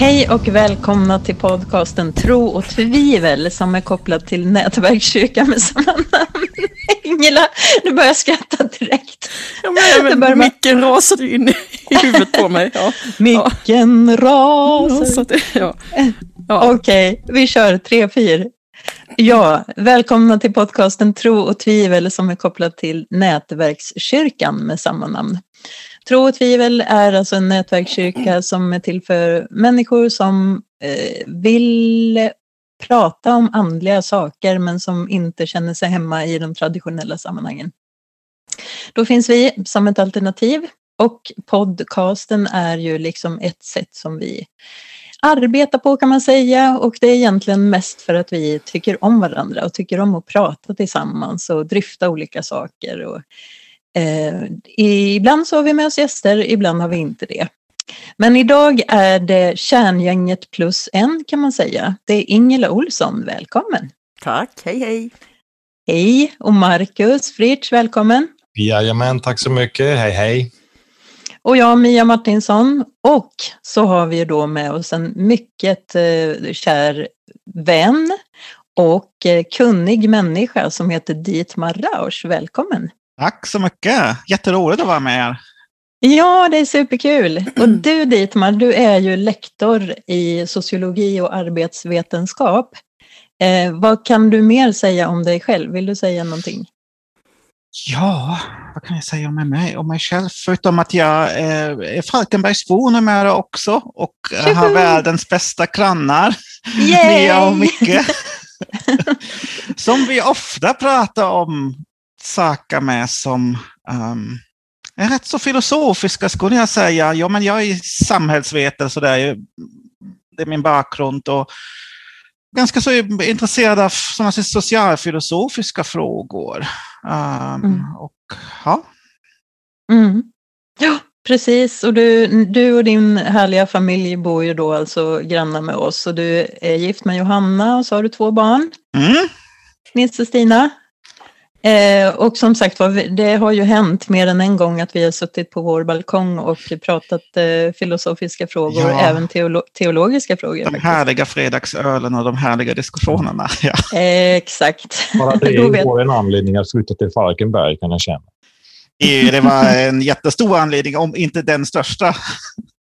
Hej och välkomna till podcasten Tro och tvivel som är kopplad till Nätverkskyrkan med samma namn. Ingela, du börjar skratta direkt. Ja, men, men, micken rasade in i huvudet på mig. Ja. Micken rasade. Ja. Ja. Okej, okay, vi kör tre, fyra. Ja, välkomna till podcasten Tro och tvivel som är kopplad till Nätverkskyrkan med samma namn. Tro och tvivel är alltså en nätverkskyrka som är till för människor som eh, vill prata om andliga saker men som inte känner sig hemma i de traditionella sammanhangen. Då finns vi som ett alternativ och podcasten är ju liksom ett sätt som vi arbetar på kan man säga och det är egentligen mest för att vi tycker om varandra och tycker om att prata tillsammans och dryfta olika saker. Och, eh, ibland så har vi med oss gäster, ibland har vi inte det. Men idag är det kärngänget plus en kan man säga. Det är Ingela Olsson, välkommen! Tack, hej hej! Hej! Och Marcus Fritsch, välkommen! Jajamän, tack så mycket, hej hej! Och jag, Mia Martinsson. Och så har vi då med oss en mycket eh, kär vän och eh, kunnig människa som heter Dietmar Rausch. Välkommen! Tack så mycket! Jätteroligt att vara med er. Ja, det är superkul. Och du Dietmar, du är ju lektor i sociologi och arbetsvetenskap. Eh, vad kan du mer säga om dig själv? Vill du säga någonting? Ja, vad kan jag säga om mig, om mig själv? Förutom att jag eh, är Falkenbergsbo numera också och Tjuhu! har världens bästa grannar, Mia och Micke. som vi ofta pratar om saker med som um, är rätt så filosofiska skulle jag säga. Ja, men jag är samhällsvetare så det är, det är min bakgrund. Och ganska så intresserad av sådana socialfilosofiska frågor. Um, mm. och, ja. Mm. ja, precis. Och du, du och din härliga familj bor ju då alltså grannar med oss. Och du är gift med Johanna och så har du två barn. Mm. Nils och Stina. Eh, och som sagt det har ju hänt mer än en gång att vi har suttit på vår balkong och pratat eh, filosofiska frågor, ja. även teolo teologiska frågor. De faktiskt. härliga fredagsölen och de härliga diskussionerna. Ja. Eh, exakt. Bara det vet... en anledning att flytta till Falkenberg kan jag känna. Det var en jättestor anledning, om inte den största.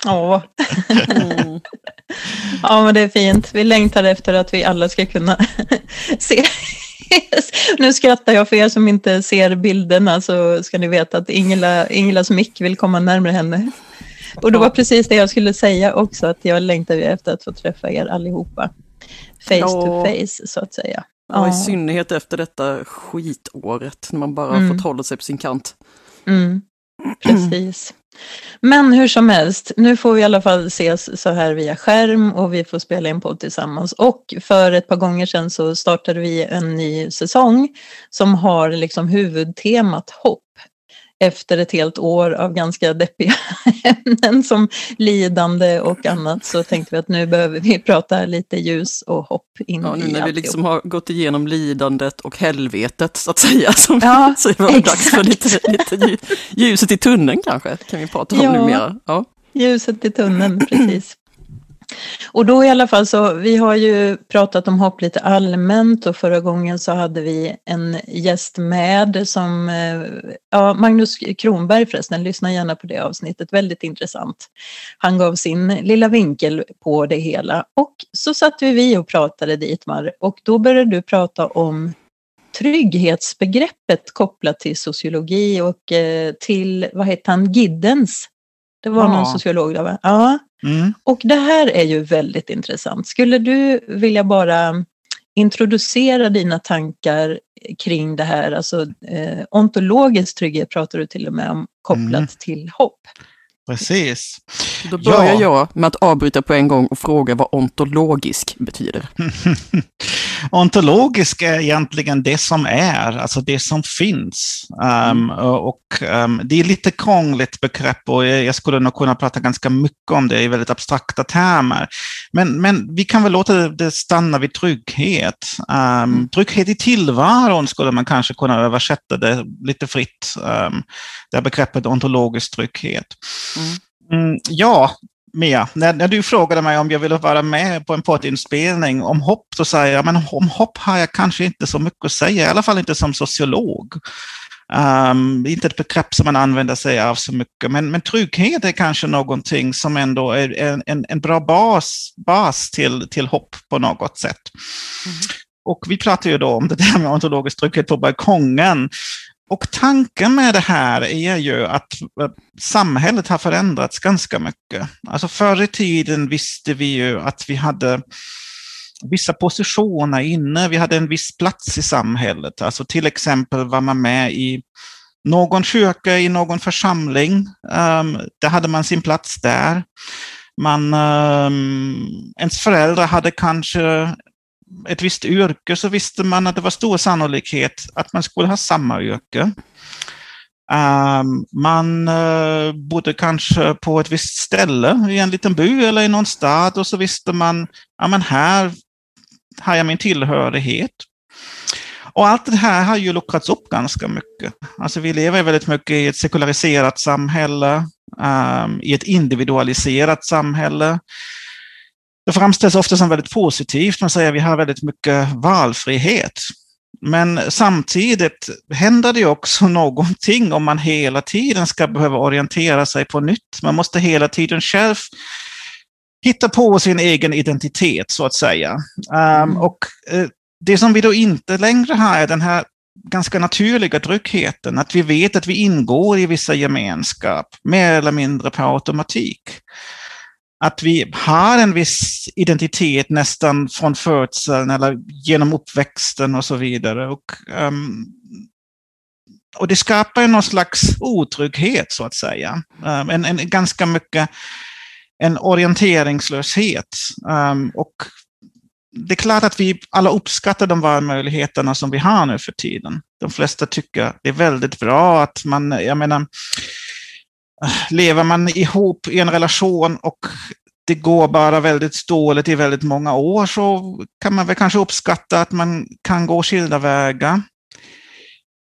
Ja. Mm. ja, men det är fint. Vi längtar efter att vi alla ska kunna se nu skrattar jag för er som inte ser bilderna så ska ni veta att Ingela, Ingelas mick vill komma närmare henne. Och det var precis det jag skulle säga också, att jag längtar efter att få träffa er allihopa. Face ja. to face, så att säga. Ja, i synnerhet efter detta skitåret, när man bara mm. fått hålla sig på sin kant. Mm. Precis. Men hur som helst, nu får vi i alla fall ses så här via skärm och vi får spela in podd tillsammans. Och för ett par gånger sedan så startade vi en ny säsong som har liksom huvudtemat hopp efter ett helt år av ganska deppiga ämnen som lidande och annat så tänkte vi att nu behöver vi prata lite ljus och hopp in ja, nu när vi liksom har gått igenom lidandet och helvetet så att säga. Som, ja, så det var exakt. dags för lite, lite ljuset i tunneln kanske, kan vi prata om ja, numera. Ja, ljuset i tunneln, precis. Och då i alla fall så, vi har ju pratat om hopp lite allmänt och förra gången så hade vi en gäst med som, eh, ja Magnus Kronberg förresten, lyssna gärna på det avsnittet, väldigt intressant. Han gav sin lilla vinkel på det hela och så satt vi och pratade Dietmar och då började du prata om trygghetsbegreppet kopplat till sociologi och eh, till, vad heter han, Giddens det var ja. någon sociolog där va? Ja. Mm. Och det här är ju väldigt intressant. Skulle du vilja bara introducera dina tankar kring det här, alltså eh, ontologisk trygghet pratar du till och med om kopplat mm. till hopp. Precis. Då börjar ja. jag med att avbryta på en gång och fråga vad ontologisk betyder. ontologisk är egentligen det som är, alltså det som finns. Um, och um, Det är lite krångligt begrepp och jag skulle nog kunna prata ganska mycket om det i väldigt abstrakta termer. Men, men vi kan väl låta det stanna vid trygghet. Um. Trygghet i tillvaron skulle man kanske kunna översätta det lite fritt, um, det begreppet ontologisk trygghet. Mm. Mm, ja, Mia, när, när, du frågade mig om jag ville vara med på en poddinspelning om hopp, så sa jag, men om hopp har jag kanske inte så mycket att säga, i alla fall inte som sociolog. Um, inte ett begrepp som man använder sig av så mycket, men, men trygghet är kanske någonting som ändå är en, en, en bra bas, bas till, till hopp på något sätt. Mm. Och vi pratar ju då om det där med ontologisk trygghet på balkongen. Och tanken med det här är ju att samhället har förändrats ganska mycket. Alltså förr i tiden visste vi ju att vi hade vissa positioner inne, vi hade en viss plats i samhället. Alltså till exempel var man med i någon kyrka, i någon församling. Um, där hade man sin plats där. Man, um, ens föräldrar hade kanske ett visst yrke så visste man att det var stor sannolikhet att man skulle ha samma yrke. Um, man uh, bodde kanske på ett visst ställe i en liten by eller i någon stad och så visste man, ja men här har jag min tillhörighet. Och allt det här har ju luckrats upp ganska mycket. Alltså vi lever väldigt mycket i ett sekulariserat samhälle, um, i ett individualiserat samhälle. Det framställs ofta som väldigt positivt. Man säger att vi har väldigt mycket valfrihet. Men samtidigt händer det också någonting om man hela tiden ska behöva orientera sig på nytt. Man måste hela tiden själv hitta på sin egen identitet, så att säga. Um. Och uh, det som vi då inte längre har är den här ganska naturliga tryggheten, att vi vet att vi ingår i vissa gemenskap, mer eller mindre per automatik att vi har en viss identitet nästan från födseln eller genom uppväxten och så vidare. Och, um, och det skapar ju någon slags otrygghet så att säga. Um, en, en, ganska mycket en orienteringslöshet. Um, och det är klart att vi alla uppskattar de valmöjligheterna som vi har nu för tiden. De flesta tycker det är väldigt bra att man, jag menar, lever man ihop i en relation och det går bara väldigt dåligt i väldigt många år så kan man väl kanske uppskatta att man kan gå skilda vägar.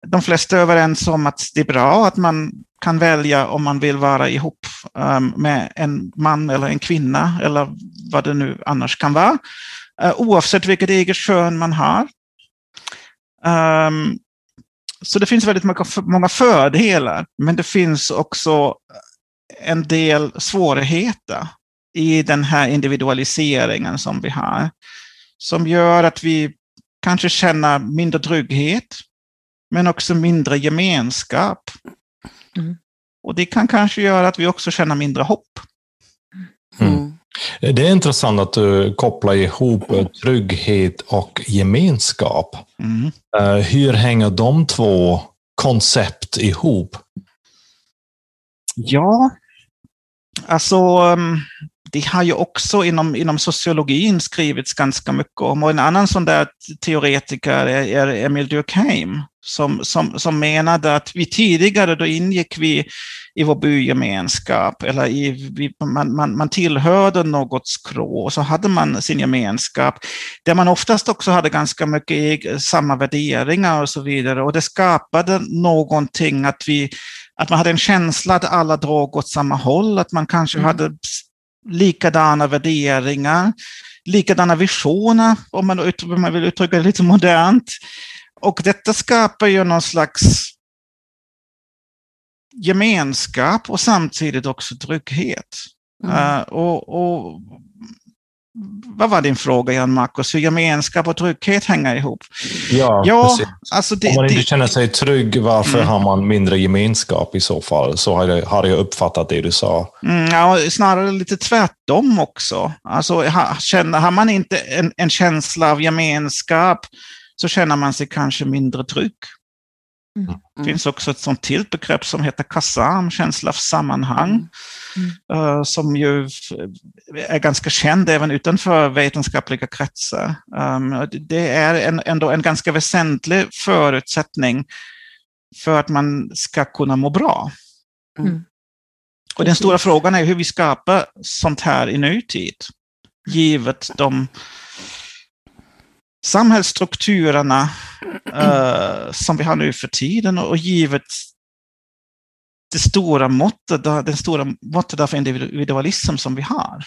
De flesta är överens om att det är bra att man kan välja om man vill vara ihop ehm, med en man eller en kvinna eller vad det nu annars kan vara. Eh, oavsett vilket eget kön man har. Ehm, så det finns väldigt många fördelar, men det finns också en del svårigheter i den här individualiseringen som vi har. Som gör att vi kanske känner mindre trygghet, men också mindre gemenskap. Mm. Och det kan kanske göra att vi också känner mindre hopp. Mm. Det är intressant att du kopplar ihop trygghet och gemenskap. Mm. Eh, hur hänger de två koncept ihop? Ja, alltså um, det har ju också inom, inom sociologin skrivits ganska mycket om. Och en annan sån där teoretiker är, är Emil Durkheim, som, som, som menade att vi tidigare, då ingick vi i vår bygemenskap, eller i, man, man, man tillhörde något skrå, och så hade man sin gemenskap, där man oftast också hade ganska mycket samma värderingar och så vidare. Och det skapade någonting att vi att man hade en känsla att alla drog åt samma håll, att man kanske mm. hade likadana värderingar, likadana visioner, om man, om man vill uttrycka det lite modernt. Och detta skapar ju någon slags gemenskap och samtidigt också trygghet. Mm. Uh, och, och, vad var din fråga, Jan Marcus? Hur gemenskap och trygghet hänger ihop? Ja, ja Alltså det, Om man inte det, känner sig trygg, varför mm. har man mindre gemenskap i så fall? Så har jag, har jag uppfattat det du sa. Mm, ja, snarare lite tvärtom också. Alltså, har, känner, har man inte en, en känsla av gemenskap så känner man sig kanske mindre trygg. Mm. Det finns också ett sånt till begrepp som heter kasam, känsla av sammanhang, mm. uh, som ju är ganska känd även utanför vetenskapliga kretsar. Um, det är en, ändå en ganska väsentlig förutsättning för att man ska kunna må bra. Mm. Och den stora frågan är hur vi skapar sånt här i nutid, givet de samhällsstrukturerna uh, som vi har nu för tiden och givet det stora måttet, den stora måttet av individualism som vi har.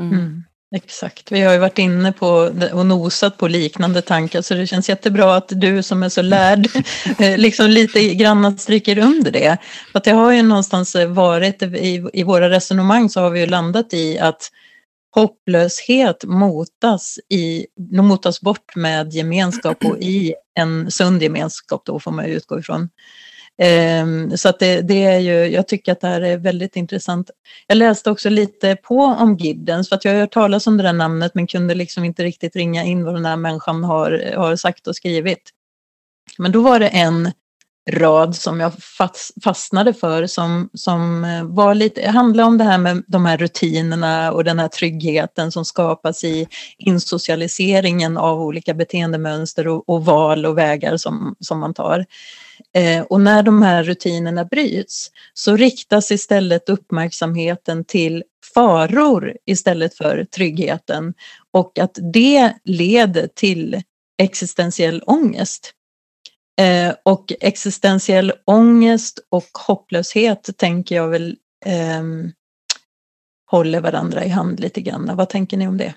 Mm. mm. Exakt, vi har ju varit inne på och nosat på liknande tankar så det känns jättebra att du som är så lärd eh, liksom lite grann stryker under det. För att det har ju någonstans varit i, i våra resonemang så har vi ju landat i att hopplöshet motas, i, motas bort med gemenskap och i en sund gemenskap då får man utgå ifrån. Ehm, så att det, det, är ju, jag tycker att det här är väldigt intressant. Jag läste också lite på om Giddens för att jag har hört talas om det där namnet men kunde liksom inte riktigt ringa in vad den här människan har, har sagt och skrivit. Men då var det en rad som jag fastnade för som, som eh, var lite, handlade om det här med de här rutinerna och den här tryggheten som skapas i insocialiseringen av olika beteendemönster och, och val och vägar som, som man tar. Eh, och när de här rutinerna bryts så riktas istället uppmärksamheten till faror istället för tryggheten och att det leder till existentiell ångest. Eh, och existentiell ångest och hopplöshet tänker jag väl eh, håller varandra i hand lite grann. Vad tänker ni om det?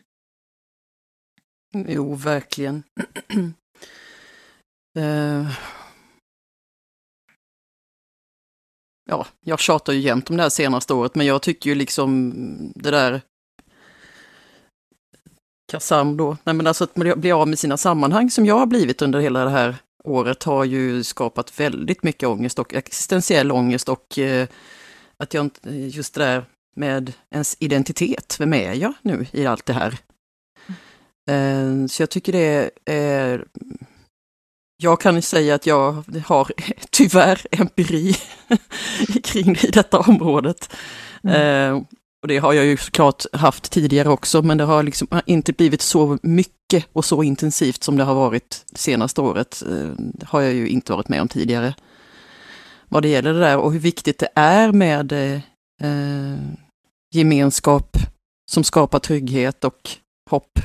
Jo, verkligen. eh, ja, jag tjatar ju jämt om det här senaste året, men jag tycker ju liksom det där Kassam då, nej men alltså att bli av med sina sammanhang som jag har blivit under hela det här året har ju skapat väldigt mycket ångest och existentiell ångest och eh, att jag inte, just det där med ens identitet, vem är jag nu i allt det här? Eh, så jag tycker det är jag kan säga att jag har tyvärr empiri kring det i detta området. Mm. Eh, och det har jag ju såklart haft tidigare också, men det har liksom inte blivit så mycket och så intensivt som det har varit senaste året. Eh, har jag ju inte varit med om tidigare. Vad det gäller det där och hur viktigt det är med eh, gemenskap som skapar trygghet och hopp.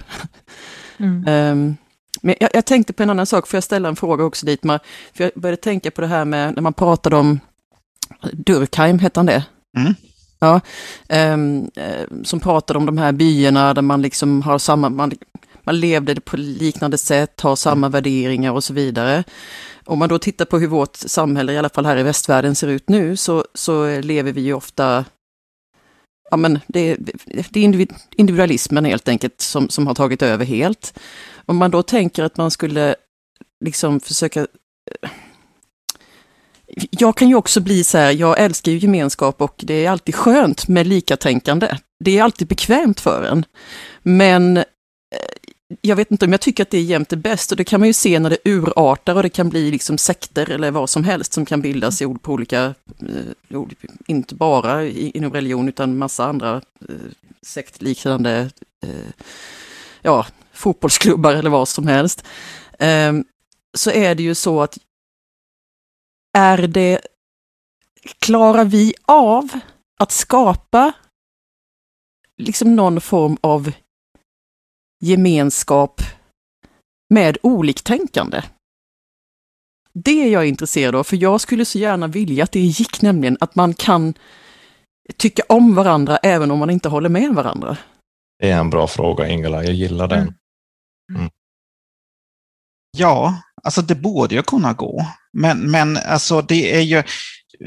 Mm. um, Men jag, jag, tänkte på en annan sak, får jag ställa en fråga också dit? För jag började tänka på det här med när man pratade om Durkheim, hette han det? Mm. Ja, um, som pratade om de här byarna där man liksom har samma, man, man levde på liknande sätt, har samma mm. värderingar och så vidare. Om man då tittar på hur vårt samhälle, i alla fall här i västvärlden, ser ut nu, så, så lever vi ju ofta Ja, men det, det är individualismen helt enkelt som, som har tagit över helt. Om man då tänker att man skulle liksom försöka... Eh, jag kan ju också bli så här, jag älskar ju gemenskap och det är alltid skönt med likatänkande. Det är alltid bekvämt för en. Men eh, jag vet inte om jag tycker att det är jämt det bäst och det kan man ju se när det urartar och det kan bli liksom sekter eller vad som helst som kan bildas på olika, eh, inte bara inom religion utan massa andra eh, sektliknande ja, fotbollsklubbar eller vad som helst, ehm, så är det ju så att är det, klarar vi av att skapa liksom någon form av gemenskap med oliktänkande? Det är jag intresserad av, för jag skulle så gärna vilja att det gick nämligen att man kan tycka om varandra även om man inte håller med varandra. Det är en bra fråga Ingela, jag gillar den. Mm. Ja, alltså det borde ju kunna gå. Men, men alltså det är ju,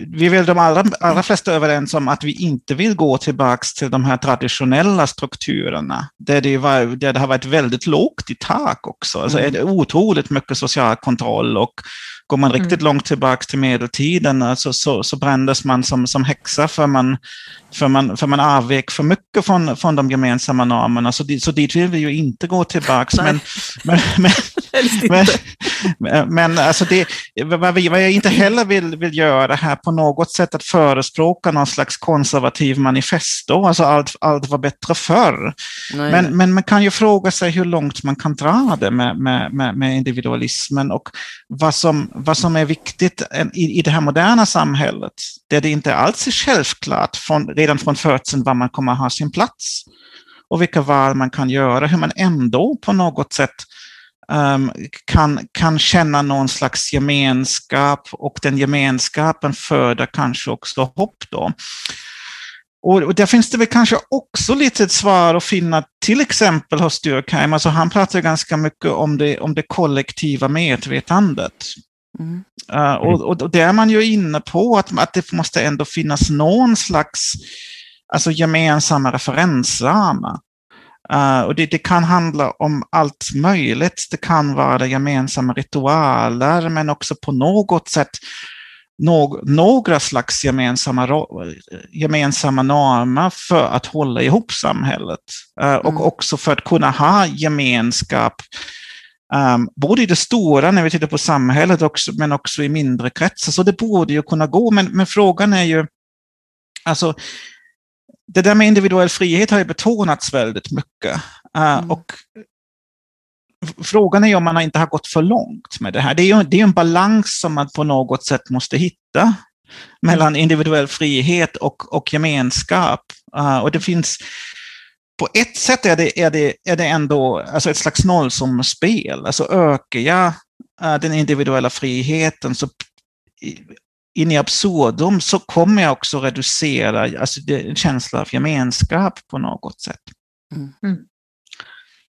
vi är väl de allra, allra flesta överens om att vi inte vill gå tillbaks till de här traditionella strukturerna, där det, var, där det har varit väldigt lågt i tak också. Alltså mm. är det otroligt mycket social kontroll och går man riktigt mm. långt tillbaks till medeltiden alltså, så, så brändes man som, som häxa för man, för, man, för man avvek för mycket från, från de gemensamma normerna. Så, dit, så dit vill vi ju inte gå tillbaks. Men, men, men, men, men, alltså det, vad, vi, vad jag inte heller vill, vill göra här på något sätt att förespråka någon slags konservativ manifesto, alltså allt, allt var bättre förr. Nej, men, men man kan ju fråga sig hur långt man kan dra det med, med, med, med individualismen och vad som, vad som är viktigt i, i det här moderna samhället, där det inte alls är självklart från, redan från födseln var man kommer att ha sin plats och vilka val man kan göra, hur man ändå på något sätt um, kan, kan känna någon slags gemenskap och den gemenskapen föder kanske också hopp då. Och, och där finns det väl kanske också lite ett svar att finna, till exempel hos Durkheim. Alltså han pratar ganska mycket om det, om det kollektiva medvetandet. Mm. Uh, och, och, och det är man ju inne på, att, att det måste ändå finnas någon slags alltså gemensamma referensramar. Uh, och det, det, kan handla om allt möjligt. Det kan vara gemensamma ritualer, men också på något sätt no några slags gemensamma, gemensamma normer för att hålla ihop samhället. Uh, mm. Och också för att kunna ha gemenskap, um, både i det stora, när vi tittar på samhället, också, men också i mindre kretsar. Så det borde ju kunna gå, men, men frågan är ju, alltså, det där med individuell frihet har ju betonats väldigt mycket. Uh, mm. Och frågan är om man inte har gått för långt med det här. Det är ju det är en balans som man på något sätt måste hitta mellan individuell frihet och, och gemenskap. Uh, och det finns, på ett sätt är det, är det, är det ändå alltså ett slags nollsummespel. Alltså ökar jag uh, den individuella friheten så in i absurdum så kommer jag också reducera alltså en känsla av gemenskap på något sätt. Mm. mm.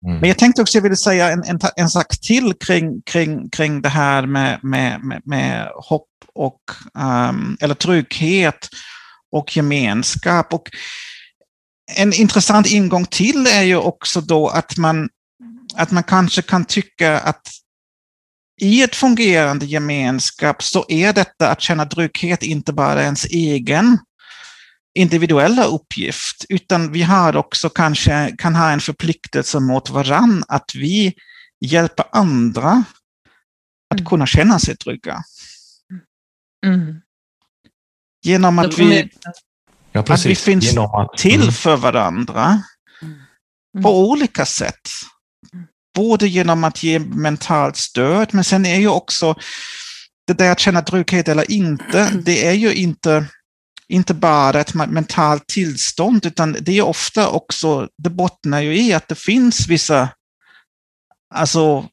Mm. Men jag tänkte också, jag ville säga en, en, en sak till kring, kring, kring det här med, med, med, med hopp och, um, eller trygghet och gemenskap. Och en intressant ingång till är ju också då att man, att man kanske kan tycka att i ett fungerande gemenskap så är detta att känna trygghet inte bara ens egen individuella uppgift, utan vi har också kanske kan ha en förpliktelse mot varann att vi hjälper andra att mm. kunna känna sig trygga. Mm. Genom att vi, ja, att vi finns att, till mm. för varandra mm. på olika sätt. Både genom att ge mentalt stöd, men sen är ju också det där att känna trygghet eller inte, det är ju inte inte bara ett mentalt tillstånd, utan det är ofta också, det bottnar ju i att det finns vissa alltså,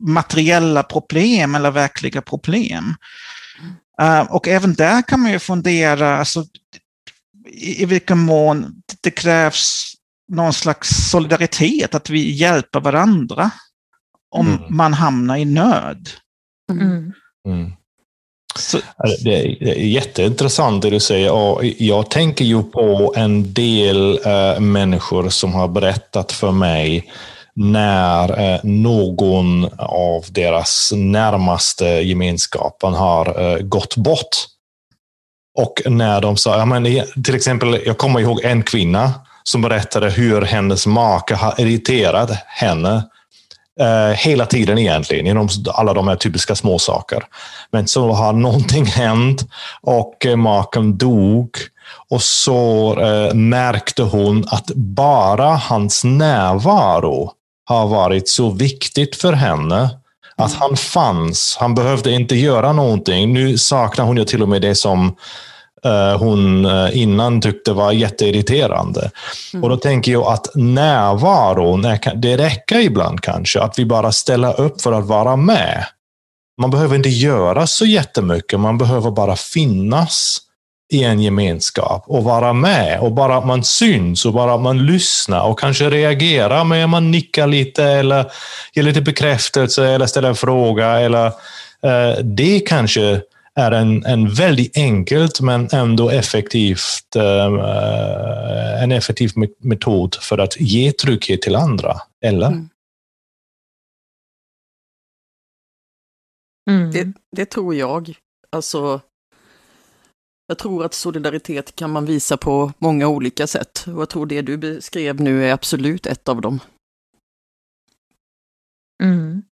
materiella problem eller verkliga problem. Uh, och även där kan man ju fundera alltså, i vilken mån det krävs någon slags solidaritet, att vi hjälper varandra om mm. man hamnar i nöd. Mm. Mm. Så... Det är jätteintressant det du säger. Och jag tänker ju på en del äh, människor som har berättat för mig när äh, någon av deras närmaste gemenskapen har äh, gått bort. Och när de sa, ja, men, till exempel, jag kommer ihåg en kvinna som berättade hur hennes make har irriterat henne eh, hela tiden egentligen, genom alla de här typiska småsaker. Men så har någonting hänt och eh, maken dog och så eh, märkte hon att bara hans närvaro har varit så viktigt för henne. Att mm. han fanns, han behövde inte göra någonting. Nu saknar hon ju till och med det som hon eh, innan tyckte var jätteirriterande. Mm. Och då tänker jag att närvaron, det räcker ibland kanske, att vi bara ställer upp för att vara med. Man behöver inte göra så jättemycket, man behöver bara finnas i en gemenskap och vara med. Och bara att man syns och bara att man lyssnar och kanske reagerar med att man nickar lite eller ger lite bekräftelse eller ställer en fråga. Eller, eh, det kanske är en, en väldigt enkelt men ändå effektivt, uh, en effektiv metod för att ge trygghet till andra. Eller? Mm. Mm. Det, det, tror jag. Alltså, jag tror att solidaritet kan man visa på många olika sätt. Och jag tror det du beskrev nu är absolut ett av dem. Mm.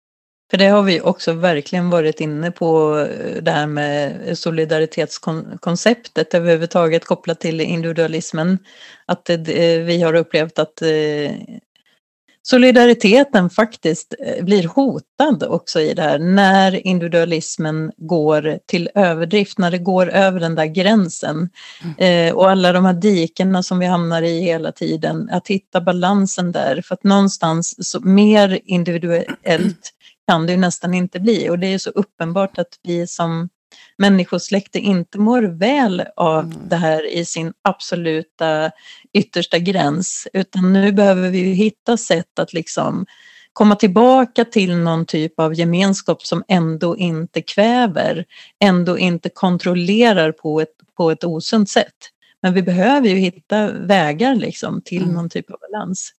För det har vi också verkligen varit inne på, eh, det här med solidaritetskonceptet överhuvudtaget kopplat till individualismen. Att det, vi har upplevt att eh, solidariteten faktiskt eh, blir hotad också i det här när individualismen går till överdrift, när det går över den där gränsen. Mm. Eh, och alla de här dikena som vi hamnar i hela tiden, att hitta balansen där för att någonstans så mer individuellt kan det ju nästan inte bli och det är så uppenbart att vi som människosläkte inte mår väl av mm. det här i sin absoluta yttersta gräns, utan nu behöver vi hitta sätt att liksom komma tillbaka till någon typ av gemenskap som ändå inte kväver, ändå inte kontrollerar på ett, på ett osunt sätt. Men vi behöver ju hitta vägar liksom till mm. någon typ av balans.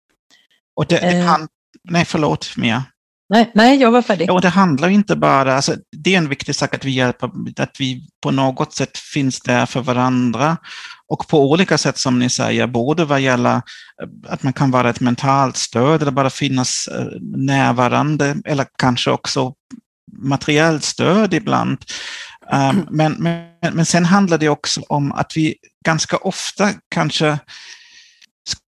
Och det, det kan, eh. nej förlåt Mia. Nej, nej, jag var färdig. Och det handlar inte bara, alltså, det är en viktig sak att vi hjälper, att vi på något sätt finns där för varandra och på olika sätt som ni säger, både vad gäller eh, att man kan vara ett mentalt stöd eller bara finnas eh, närvarande eller kanske också materiellt stöd ibland. Eh, men, men, men sen handlar det också om att vi ganska ofta kanske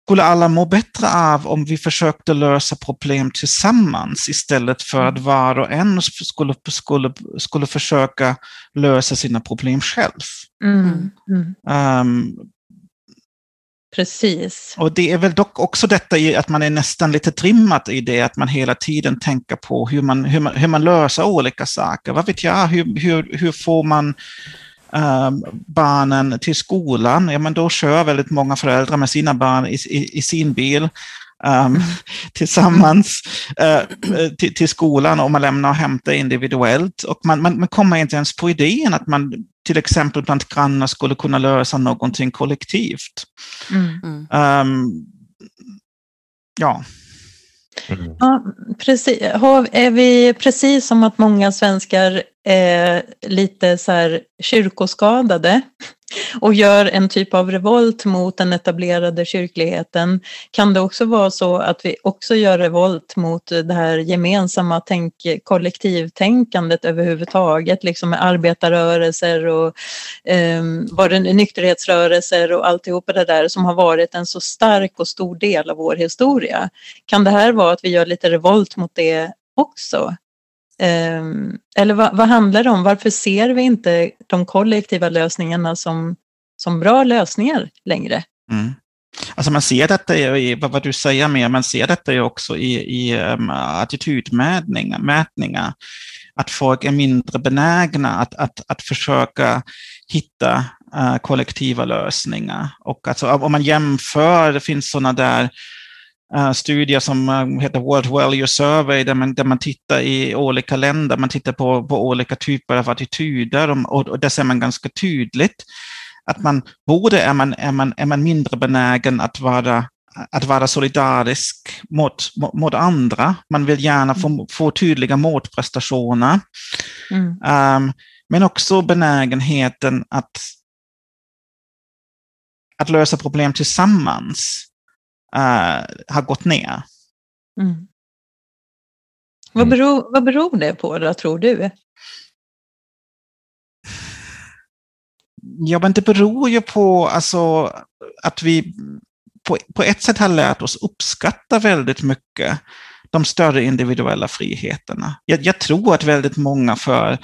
skulle alla må bättre av om vi försökte lösa problem tillsammans istället för att var och en skulle, skulle, skulle försöka lösa sina problem själv. Mm. Mm. Um, Precis. Och det är väl dock också detta i att man är nästan lite trimmat i det, att man hela tiden tänker på hur man, hur man, hur man löser olika saker. Vad vet jag, hur, hur, hur får man barnen till skolan, ja men då kör väldigt många föräldrar med sina barn i, i, i sin bil um, tillsammans uh, till, till, skolan och man lämnar och hämtar individuellt. Och man, man, man kommer inte ens på idén att man till exempel bland grannar skulle kunna lösa någonting kollektivt. Mm. Um, ja. Mm. Ja, precis. Är vi precis som att många svenskar eh, lite så här kyrkoskadade och gör en typ av revolt mot den etablerade kyrkligheten kan det också vara så att vi också gör revolt mot det här gemensamma tänk, kollektivtänkandet överhuvudtaget, liksom med arbetarrörelser och eh, var det, nykterhetsrörelser och alltihopa det där som har varit en så stark och stor del av vår historia. Kan det här vara att vi gör lite revolt mot det också? Ehm, eller vad, vad, handlar det om? Varför ser vi inte de kollektiva lösningarna som, som bra lösningar längre? Mm. Alltså man ser detta i, vad du säger mer, man ser detta ju också i, i um, attitydmätningar, att folk är mindre benägna att, att, att försöka hitta uh, kollektiva lösningar. Och alltså, om man jämför, det finns sådana där uh, studier som uh, heter World Value Survey, där man, där man tittar i olika länder, man tittar på, på olika typer av attityder och, och där ser man ganska tydligt att man både är man, är man, är man mindre benägen att vara att vara solidarisk mot, mot andra. Man vill gärna få, mm. få tydliga motprestationer. Mm. Um, men också benägenheten att, att lösa problem tillsammans uh, har gått ner. Mm. Vad, beror, vad beror det på då, tror du? Ja, men det beror ju på alltså, att vi på, på ett sätt har lärt oss uppskatta väldigt mycket de större individuella friheterna. Jag, jag tror att väldigt många för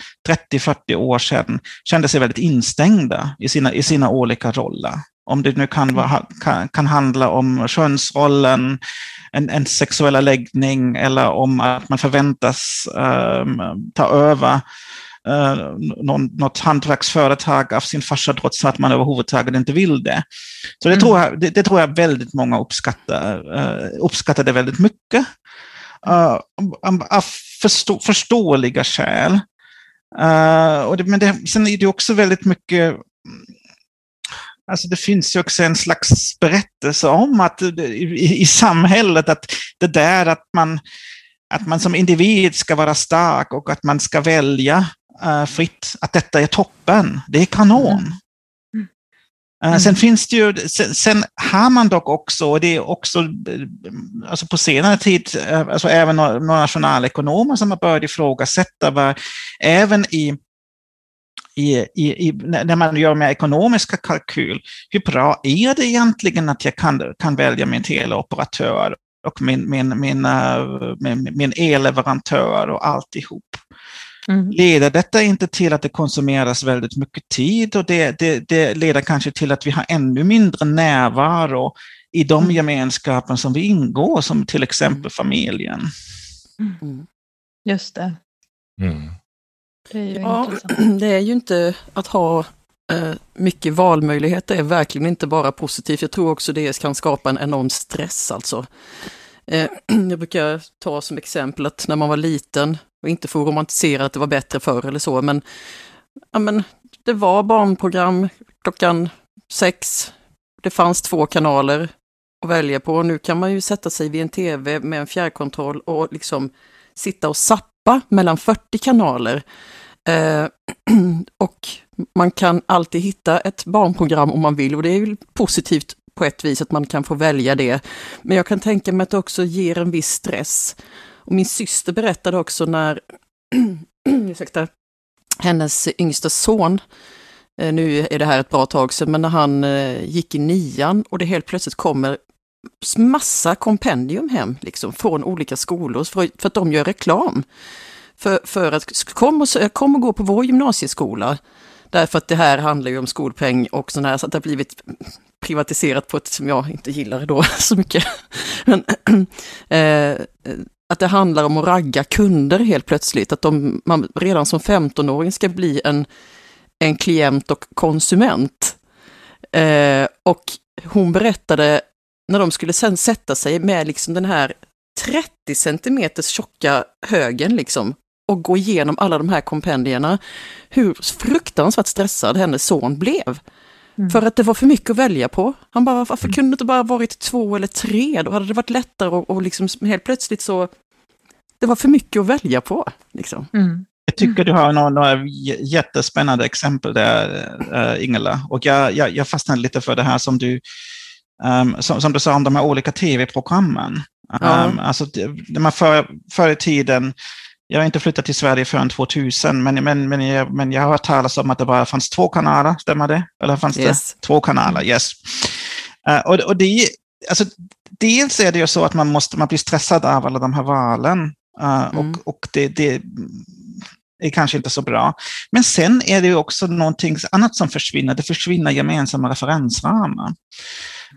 30-40 år sedan kände sig väldigt instängda i sina, i sina olika roller. Om det nu kan, vara, kan, kan handla om könsrollen, en, en sexuella läggning eller om att man förväntas um, ta över uh, någon, något hantverksföretag av sin farsa trots att man överhuvudtaget inte vill det. Så det, mm. tror, jag, det, det, tror jag väldigt många uppskattar, uh, uppskattade väldigt mycket. Uh, av förstå, förståeliga skäl. Uh, och det, men det, sen är det också väldigt mycket Alltså det finns ju också en slags berättelse om att i, i samhället att det där att man, att man som individ ska vara stark och att man ska välja uh, fritt, att detta är toppen. Det är kanon. Mm. Mm. Sen finns det ju, sen, sen, har man dock också, och det är också alltså på senare tid, alltså även några nationalekonomer som har börjat ifrågasätta vad, även i i, i, när man gör med ekonomiska kalkyl, hur bra är det egentligen att jag kan, kan välja min teleoperatör och min, min, min, uh, min, min elleverantör och alltihop. Mm. Leder detta inte till att det konsumeras väldigt mycket tid och det, det, det leder kanske till att vi har ännu mindre närvaro i de mm. gemenskapen som vi ingår, som till exempel mm. familjen. Mm. Just det. Mm. Det är ju ja, intressant. Det är ju inte att ha eh, mycket valmöjligheter är verkligen inte bara positivt. Jag tror också det kan skapa en enorm stress alltså. Eh, jag brukar ta som exempel att när man var liten och inte få romantisera att det var bättre förr eller så, men, ja, men det var barnprogram klockan sex. Det fanns två kanaler att välja på. Nu kan man ju sätta sig vid en tv med en fjärrkontroll och liksom sitta och sappa mellan 40 kanaler. Eh, och man kan alltid hitta ett barnprogram om man vill och det är ju positivt på ett vis att man kan få välja det. Men jag kan tänka mig att det också ger en viss stress. Och min syster berättade också när, ursäkta, hennes yngsta son, eh, nu är det här ett bra tag sedan, men när han eh, gick i nian och det helt plötsligt kommer massa kompendium hem liksom, från olika skolor för, för att de gör reklam. För, för att kom och, kom och gå på vår gymnasieskola, därför att det här handlar ju om skolpeng och sådär, så att det har blivit privatiserat på ett som jag inte gillar då så mycket. Men, eh, att det handlar om att ragga kunder helt plötsligt, att de, man redan som 15-åring ska bli en, en klient och konsument. Eh, och hon berättade när de skulle sen sätta sig med liksom den här 30 centimeters tjocka högen liksom och gå igenom alla de här kompendierna, hur fruktansvärt stressad hennes son blev. Mm. För att det var för mycket att välja på. Han bara, varför mm. kunde det inte bara varit två eller tre? Då hade det varit lättare och, och liksom helt plötsligt så, det var för mycket att välja på. Liksom. Mm. Jag tycker du har några, några jättespännande exempel där, uh, Ingela. Och jag, jag, jag fastnade lite för det här som du, um, som, som, du sa om de här olika tv-programmen. Ja. Um, alltså, när man för, förr i tiden jag har inte flyttat till Sverige förrän 2000, men, men, men, jag, men jag har hört talas om att det bara fanns två kanaler, stämmer det? Eller fanns yes. det två kanaler? Yes. Uh, och, och det, alltså, dels är det ju så att man, måste, man blir stressad av alla de här valen. Uh, mm. Och, och det, det är kanske inte så bra. Men sen är det ju också någonting annat som försvinner. Det försvinner gemensamma referensramar.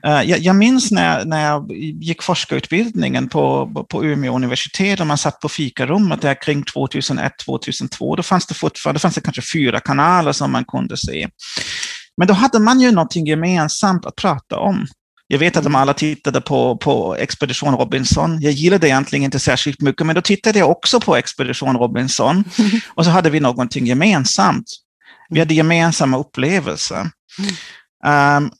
Eh, jag, jag minns när, när jag gick forskarutbildningen på, på Umeå universitet och man satt på fikarummet där kring 2001-2002. Då fanns det fortfarande, fanns det kanske fyra kanaler som man kunde se. Men då hade man ju någonting gemensamt att prata om. Jag vet att de alla tittade på, på Expedition Robinson. Jag gillade egentligen inte särskilt mycket, men då tittade jag också på Expedition Robinson. Och så hade vi någonting gemensamt. Vi hade gemensamma upplevelser. Um,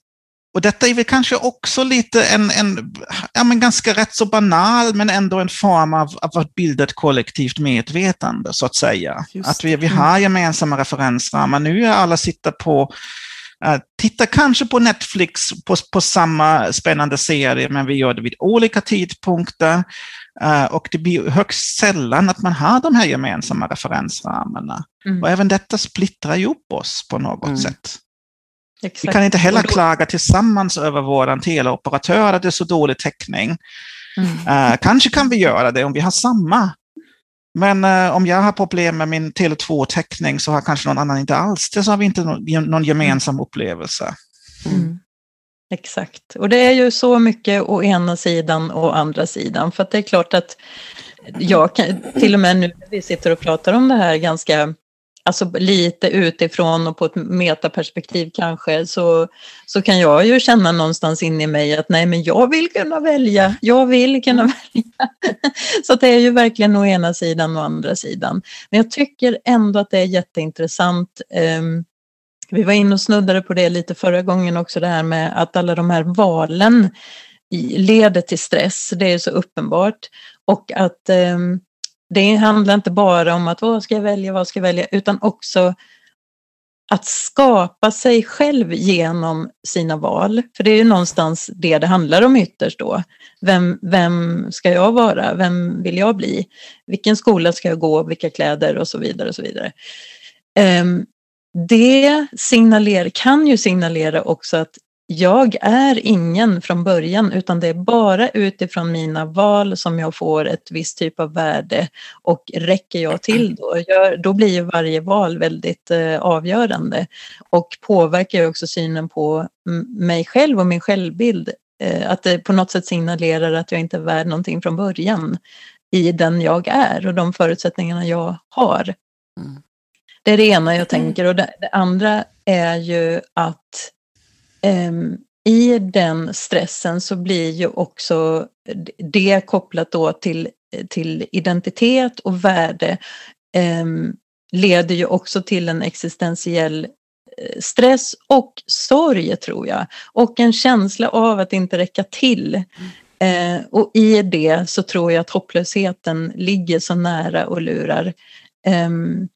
och detta är väl kanske också lite en, en ja, men ganska rätt så banal, men ändå en form av, av att bilda ett kollektivt medvetande, så att säga. Att vi, vi har gemensamma referensramar. Nu är alla sitter på Uh, titta kanske på Netflix på, på samma spännande serie, men vi gör det vid olika tidpunkter. Uh, och det blir högst sällan att man har de här gemensamma referensramarna. Mm. Och även detta splittrar ihop oss på något mm. sätt. Exakt. Vi kan inte heller klaga tillsammans över vår teleoperatör att det är så dålig täckning. Mm. Uh, kanske kan vi göra det om vi har samma. Men uh, om jag har problem med min Tele2-täckning så har kanske någon annan inte alls det, så har vi inte någon, någon gemensam upplevelse. Mm. Exakt, och det är ju så mycket å ena sidan och andra sidan. För att det är klart att jag kan, till och med nu när vi sitter och pratar om det här ganska alltså lite utifrån och på ett metaperspektiv kanske, så, så kan jag ju känna någonstans in i mig att nej, men jag vill kunna välja, jag vill kunna mm. välja. så det är ju verkligen å ena sidan och andra sidan. Men jag tycker ändå att det är jätteintressant. Um, vi var inne och snuddade på det lite förra gången också, det här med att alla de här valen leder till stress, det är så uppenbart. Och att um, det handlar inte bara om att vad ska jag välja, vad ska jag välja, utan också att skapa sig själv genom sina val. För det är ju någonstans det det handlar om ytterst då. Vem, vem ska jag vara? Vem vill jag bli? Vilken skola ska jag gå? Vilka kläder? Och så vidare. och så vidare. Um, det signalerar, kan ju signalera också att jag är ingen från början utan det är bara utifrån mina val som jag får ett visst typ av värde och räcker jag till då, då blir varje val väldigt eh, avgörande och påverkar ju också synen på mig själv och min självbild. Eh, att det på något sätt signalerar att jag inte är värd någonting från början i den jag är och de förutsättningarna jag har. Mm. Det är det ena jag tänker och det, andra är ju att i den stressen så blir ju också det kopplat då till, till identitet och värde um, leder ju också till en existentiell eh, stress och sorg tror jag. Och en känsla av att inte räcka till. Mm. Eh, och i det så tror jag att hopplösheten ligger så nära och lurar. Um,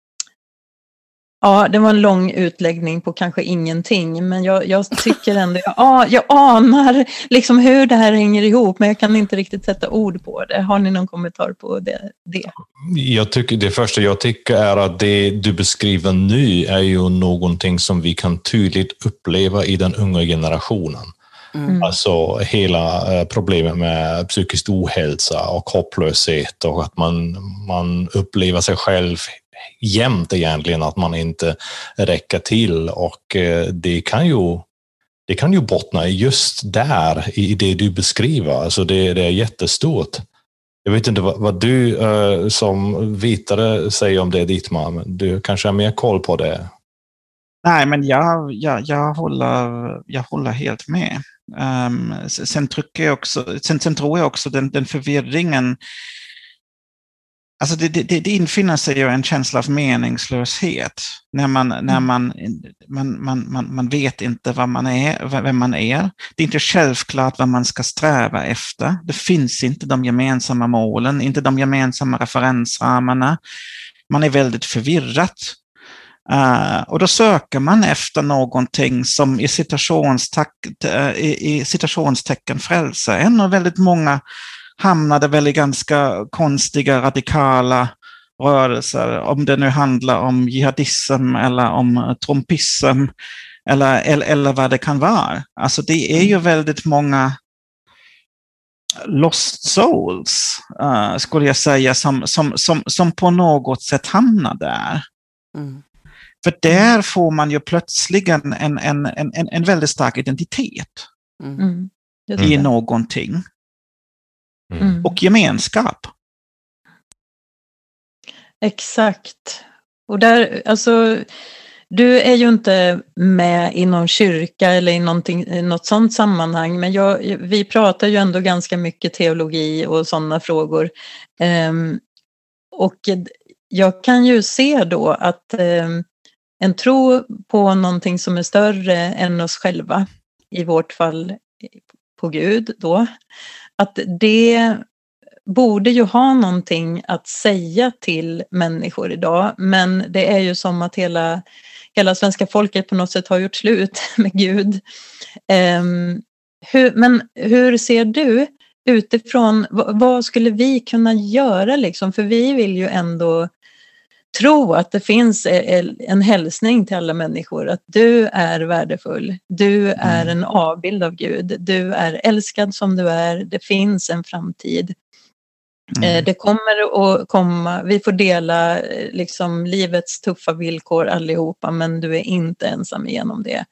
Ja, det var en lång utläggning på kanske ingenting, men jag, jag tycker ändå, jag, jag anar liksom hur det här hänger ihop, men jag kan inte riktigt sätta ord på det. Har ni någon kommentar på det? det? Jag tycker, det första jag tycker är att det du beskriver nu är ju någonting som vi kan tydligt uppleva i den unga generationen. Mm. Alltså hela eh, problemet med psykisk ohälsa och hopplöshet och att man, man upplever sig själv jämt egentligen att man inte räcker till och eh, det kan ju det kan ju bottna just där i det du beskriver. Alltså det, det är jättestort. Jag vet inte vad, vad du uh, som vitare säger om det Dietmar, men du kanske har mer koll på det? Nej, men jag, jag, jag, håller, jag håller helt med. Um, sen, jag också, sen, sen tror jag också den, den förvirringen Alltså det, det, det infinner sig ju en känsla av meningslöshet när man, när mm. man, man, man, man, man vet inte vad man är, vem man är. Det är inte självklart vad man ska sträva efter. Det finns inte de gemensamma målen, inte de gemensamma referensramarna. Man är väldigt förvirrad. Uh, och då söker man efter någonting som i, citationsteck, uh, i, i citationstecken frälser en. Och väldigt många hamnade väl i ganska konstiga, radikala rörelser, om det nu handlar om jihadism eller om trumpism eller, eller, eller vad det kan vara. Alltså det är ju väldigt många lost souls, uh, skulle jag säga, som, som, som, som på något sätt hamnar där. Mm. För där får man ju plötsligen en, en, en, en väldigt stark identitet mm. i någonting. Mm. mm. och gemenskap. Exakt. Och där, alltså, du är ju inte med i någon kyrka eller i något sådant sammanhang, men jag, vi pratar ju ändå ganska mycket teologi och sådana frågor. Um, och jag kan ju se då att um, en tro på någonting som är större än oss själva, i vårt fall på Gud då, att det borde ju ha någonting att säga till människor idag, men det är ju som att hela, hela svenska folket på något sätt har gjort slut med Gud. Um, hur, men hur ser du utifrån, vad, vad skulle vi kunna göra liksom? För vi vill ju ändå tro att det finns en hälsning till alla människor att du är värdefull, du är mm. en avbild av Gud, du är älskad som du är, det finns en framtid. Eh, mm. Det kommer att komma, vi får dela eh, liksom livets tuffa villkor allihopa men du är inte ensam igenom det.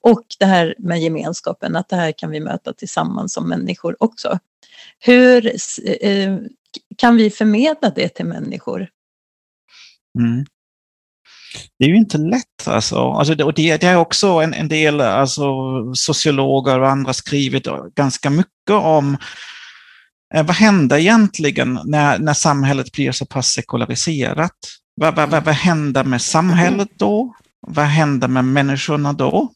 Och det här med gemenskapen, att det här kan vi möta tillsammans som människor också. Hur eh, kan vi förmedla det till människor? Mm. Det är ju inte lätt alltså. alltså och det, det är också en, en del alltså, sociologer och andra skrivit ganska mycket om eh, vad händer egentligen när, när samhället blir så pass sekulariserat? Vad, vad, vad, vad händer med samhället då? Vad händer med människorna då?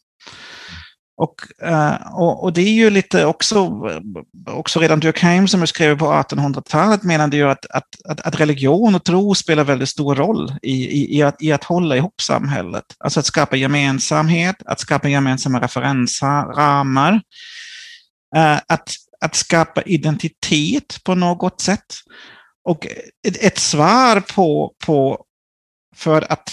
Och, eh, och, och, det är ju lite också, också redan Durkheim som skrev på 1800-talet menade ju att, att, att, att, religion och tro spelar väldigt stor roll i, i, i, att, i att hålla ihop samhället. Alltså att skapa gemensamhet, att skapa gemensamma referensramar, eh, att, att skapa identitet på något sätt. Och ett, ett svar på, på för att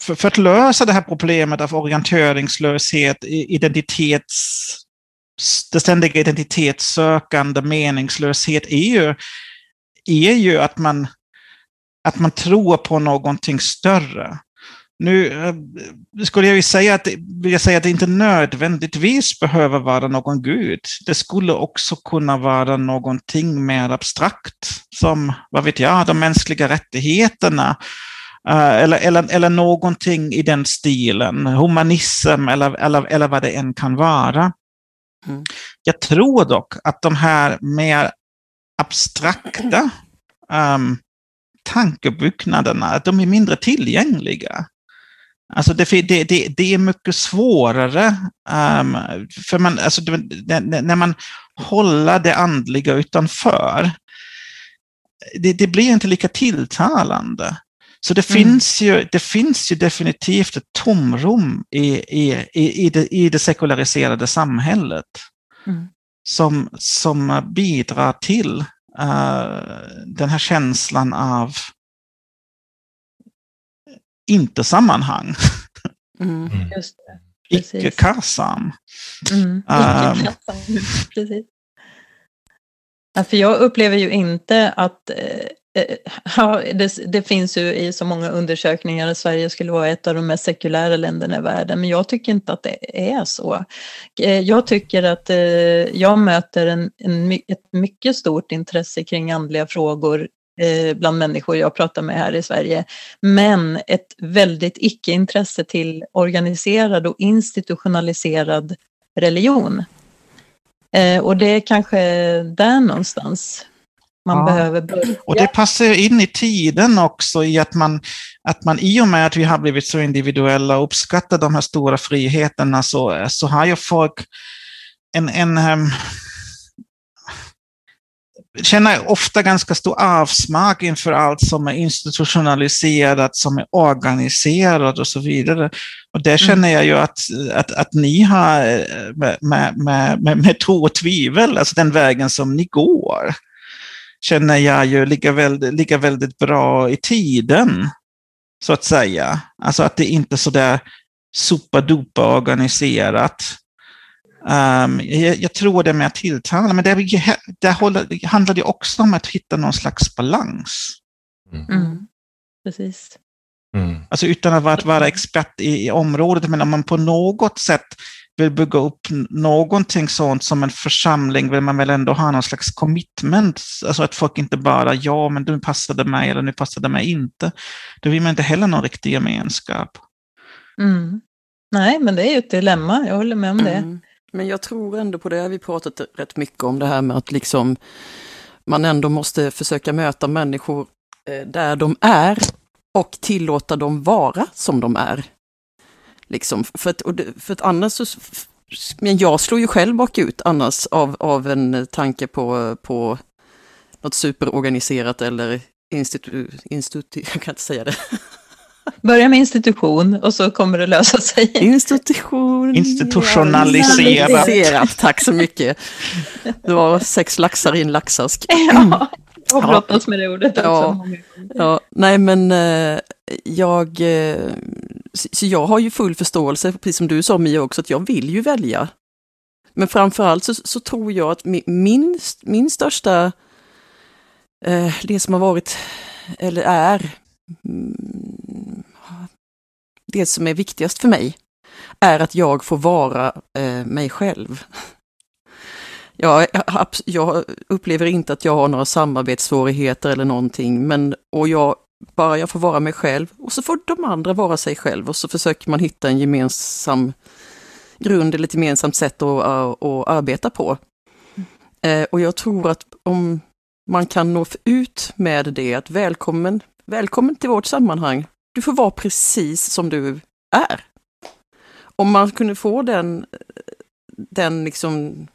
för, för, att lösa det här problemet av orienteringslöshet, identitets, det ständiga identitetssökande, meningslöshet, är ju, är ju att, man, att man tror på någonting större. Nu eh, skulle jag ju säga att, vill säga att det inte nödvändigtvis behöver vara någon gud. Det skulle också kunna vara någonting mer abstrakt, som, vad vet jag, de mänskliga rättigheterna, eh, eller, eller, eller någonting i den stilen, humanism eller, eller, eller vad det än kan vara. Mm. Jag tror dock att de här mer abstrakta um, tankebyggnaderna, de är mindre tillgängliga. Alltså det, det, det, det är mycket svårare, um, för man, alltså när man håller det andliga utanför, det, det blir inte lika tilltalande. Så det, mm. finns ju, det finns ju definitivt ett tomrum i, i, i, det, i det sekulariserade samhället mm. som, som bidrar till uh, den här känslan av inte sammanhang. Mm. mm. Icke-kassam. Mm. Um, Precis. Ja, för jag upplever ju inte att eh, eh, Eh, ja, det, det, finns ju i så många undersökningar att Sverige skulle vara ett av de mest sekulära länderna i världen, men jag tycker inte att det är så. Eh, jag tycker att eh, jag möter en, en, ett mycket stort intresse kring andliga frågor bland människor jag pratar med här i Sverige. Men ett väldigt icke-intresse till organiserad och institutionaliserad religion. Och det är kanske där någonstans man ja. behöver börja. Och det passar in i tiden också i att man, att man i och med att vi har blivit så individuella och uppskattar de här stora friheterna så, så har ju folk en, en um, känner ofta ganska stor avsmak inför allt som är institutionaliserat, som är organiserat och så vidare. Och där mm. känner jag ju att, att, att ni har med, med, med, med tro och tvivel, alltså den vägen som ni går, känner jag ju ligger väldigt, ligger väldigt bra i tiden, så att säga. Alltså att det inte är så där superduper organiserat, Um, jag, jag, tror det är mer tilltalande, men det, det, håller, det handlar det också om att hitta någon slags balans. Mm. Mm. Precis. Mm. Alltså utan att vara expert i, i, området, men om man på något sätt vill bygga upp någonting sånt som en församling, vill man väl ändå ha någon slags commitment, alltså att folk inte bara ja, men du passade mig eller nu passade mig inte. Då vill man inte heller någon riktig gemenskap. Mm. Nej, men det är ju ett dilemma, jag håller med om det. Mm. Men jag tror ändå på det, vi pratat rätt mycket om det här med att liksom man ändå måste försöka möta människor eh, där de är och tillåta dem vara som de är. Liksom, för att, för att annars så, men jag slår ju själv bakut annars av, av en tanke på, på något superorganiserat eller institut, institut, jag kan inte säga det. Börja med institution och så kommer det lösa sig. Institution. Institutionaliserat. Tack så mycket. Det var sex laxar i en laxask. Ja, jag har brottats med det ordet ja, också. Ja, nej men eh, jag, eh, så jag har ju full förståelse, precis som du sa Mia också, att jag vill ju välja. Men framförallt så, så tror jag att min, min största, eh, det som har varit, eller är, mm, det som är viktigast för mig är att jag får vara eh, mig själv. Jag, jag, upplever inte att jag har några samarbetssvårigheter eller någonting, men och jag, bara jag får vara mig själv och så får de andra vara sig själv och så försöker man hitta en gemensam grund eller ett gemensamt sätt att, att, att arbeta på. Eh, och jag tror att om man kan nå ut med det, att välkommen Välkommen till vårt sammanhang. Du får vara precis som du är. Om man kunde få den, den liksom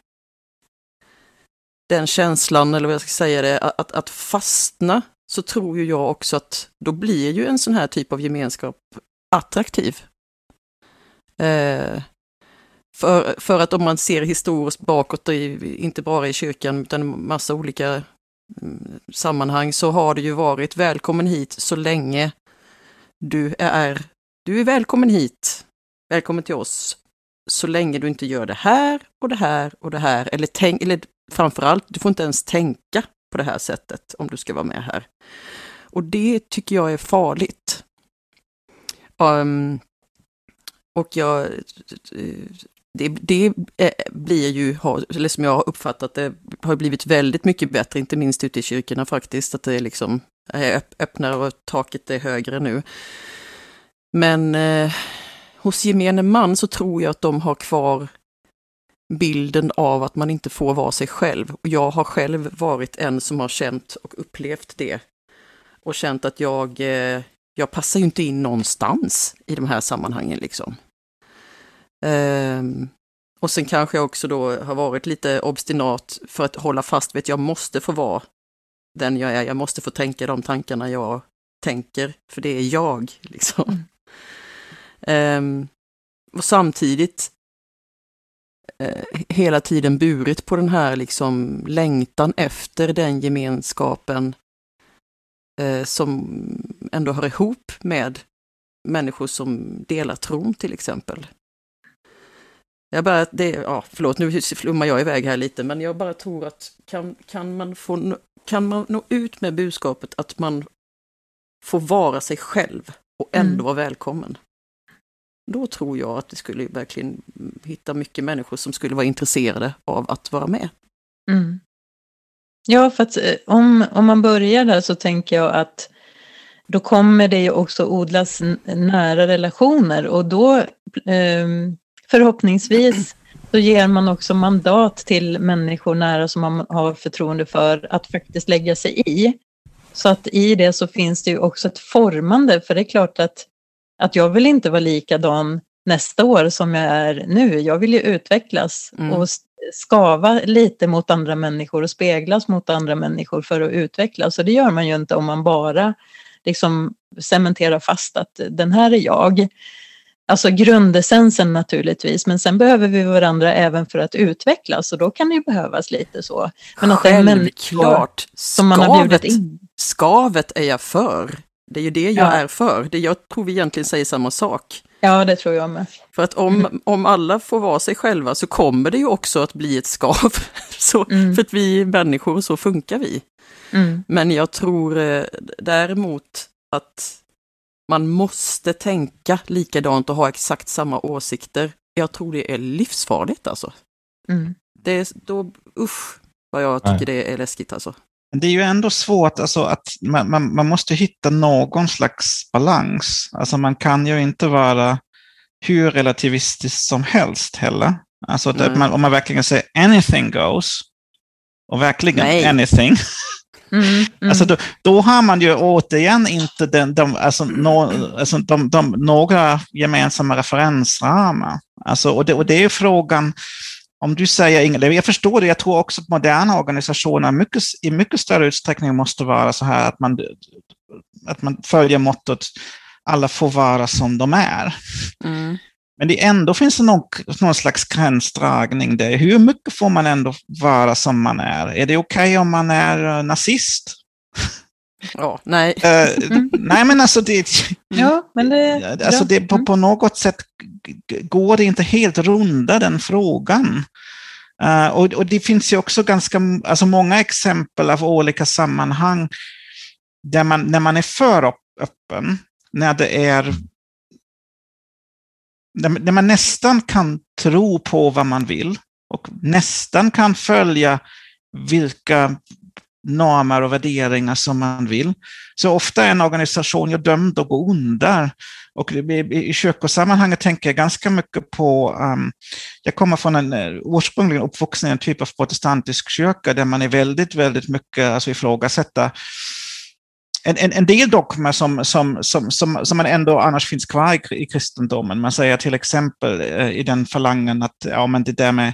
den känslan, eller vad jag ska säga det, att, att fastna, så tror ju jag också att då blir ju en sån här typ av gemenskap attraktiv. Eh, för, för att om man ser historiskt bakåt, inte bara i kyrkan, utan massa olika mm, sammanhang så har det ju varit välkommen hit så länge du är du är välkommen hit, välkommen till oss, så länge du inte gör det här och det här och det här, eller, tänk, eller framförallt, du får inte ens tänka på det här sättet om du ska vara med här. Och det tycker jag är farligt. Um, och jag, det, det blir ju, eller som jag har uppfattat det, har blivit väldigt mycket bättre, inte minst ute i kyrkorna faktiskt, att det är liksom öppnare och taket är högre nu. Men eh, hos gemene man så tror jag att de har kvar bilden av att man inte får vara sig själv. Och jag har själv varit en som har känt och upplevt det. Och känt att jag, eh, jag passar ju inte in någonstans i de här sammanhangen liksom. Um, och sen kanske jag också då har varit lite obstinat för att hålla fast vid att jag måste få vara den jag är. Jag måste få tänka de tankarna jag tänker, för det är jag. liksom. Um, och samtidigt hela tiden burit på den här liksom längtan efter den gemenskapen uh, som ändå hör ihop med människor som delar tron till exempel. Jag bara, det, ja, förlåt, nu flummar jag iväg här lite, men jag bara tror att kan, kan, man få, kan man nå ut med budskapet att man får vara sig själv och ändå mm. vara välkommen. Då tror jag att det skulle verkligen hitta mycket människor som skulle vara intresserade av att vara med. Mm. Ja, för att eh, om, om man börjar där så tänker jag att då kommer det ju också odlas nära relationer och då ehm, förhoppningsvis så ger man också mandat till människor nära som man har förtroende för att faktiskt lägga sig i. Så att i det så finns det ju också ett formande, för det är klart att, att jag vill inte vara likadan nästa år som jag är nu. Jag vill ju utvecklas mm. och skava lite mot andra människor och speglas mot andra människor för att utvecklas. Och det gör man ju inte om man bara liksom cementerar fast att den här är jag. Alltså grundessensen naturligtvis, men sen behöver vi varandra även för att utvecklas och då kan det ju behövas lite så. Men att Självklart! Som man har bjudit in. Skavet är jag för. Det är ju det jag ja. är för. Det jag tror vi egentligen säger samma sak. Ja, det tror jag med. För att om, mm. om alla får vara sig själva så kommer det ju också att bli ett skav. Så, mm. För att vi är människor, så funkar vi. Mm. Men jag tror eh, däremot att man måste tänka likadant och ha exakt samma åsikter. Jag tror det är livsfarligt alltså. Mm. Det är då, usch, vad jag tycker Nej. det är läskigt alltså. Det är ju ändå svårt, alltså att man, man, man, måste hitta någon slags balans. Alltså man kan ju inte vara hur relativistisk som helst heller. Alltså man, om man verkligen säger anything goes, och verkligen Nej. anything, Mm, mm. Alltså då, då, har man ju återigen inte den, de, alltså, no, alltså de, de, några gemensamma referensramar. Alltså, och, det, och det är frågan, om du säger inget, jag förstår det, jag tror också att moderna organisationer mycket, i mycket större utsträckning måste vara så här att man, att man följer mottot alla får vara som de är. Mm. Men det ändå finns det någon, någon slags gränsdragning där. Hur mycket får man ändå vara som man är? Är det okej okay om man är uh, nazist? Ja, nej. Uh, nej, men alltså det... Ja, men det... Alltså det på, på något sätt går det inte helt runda den frågan. Uh, och, och, det finns ju också ganska alltså många exempel av olika sammanhang där man, när man är för öppen, när det är När man nästan kan tro på vad man vill och nästan kan följa vilka normer och värderingar som man vill. Så ofta är en organisation ju dömd att gå under. Och i kyrkosammanhanget tänker jag ganska mycket på, um, jag kommer från en eh, ursprungligen uppvuxen i en typ av protestantisk kyrka där man är väldigt, väldigt mycket alltså ifrågasätta en, en, en del dogmer som, som, som, som, som man ändå annars finns kvar i, i kristendomen. Man säger till exempel eh, i den falangen att ja, men det där med,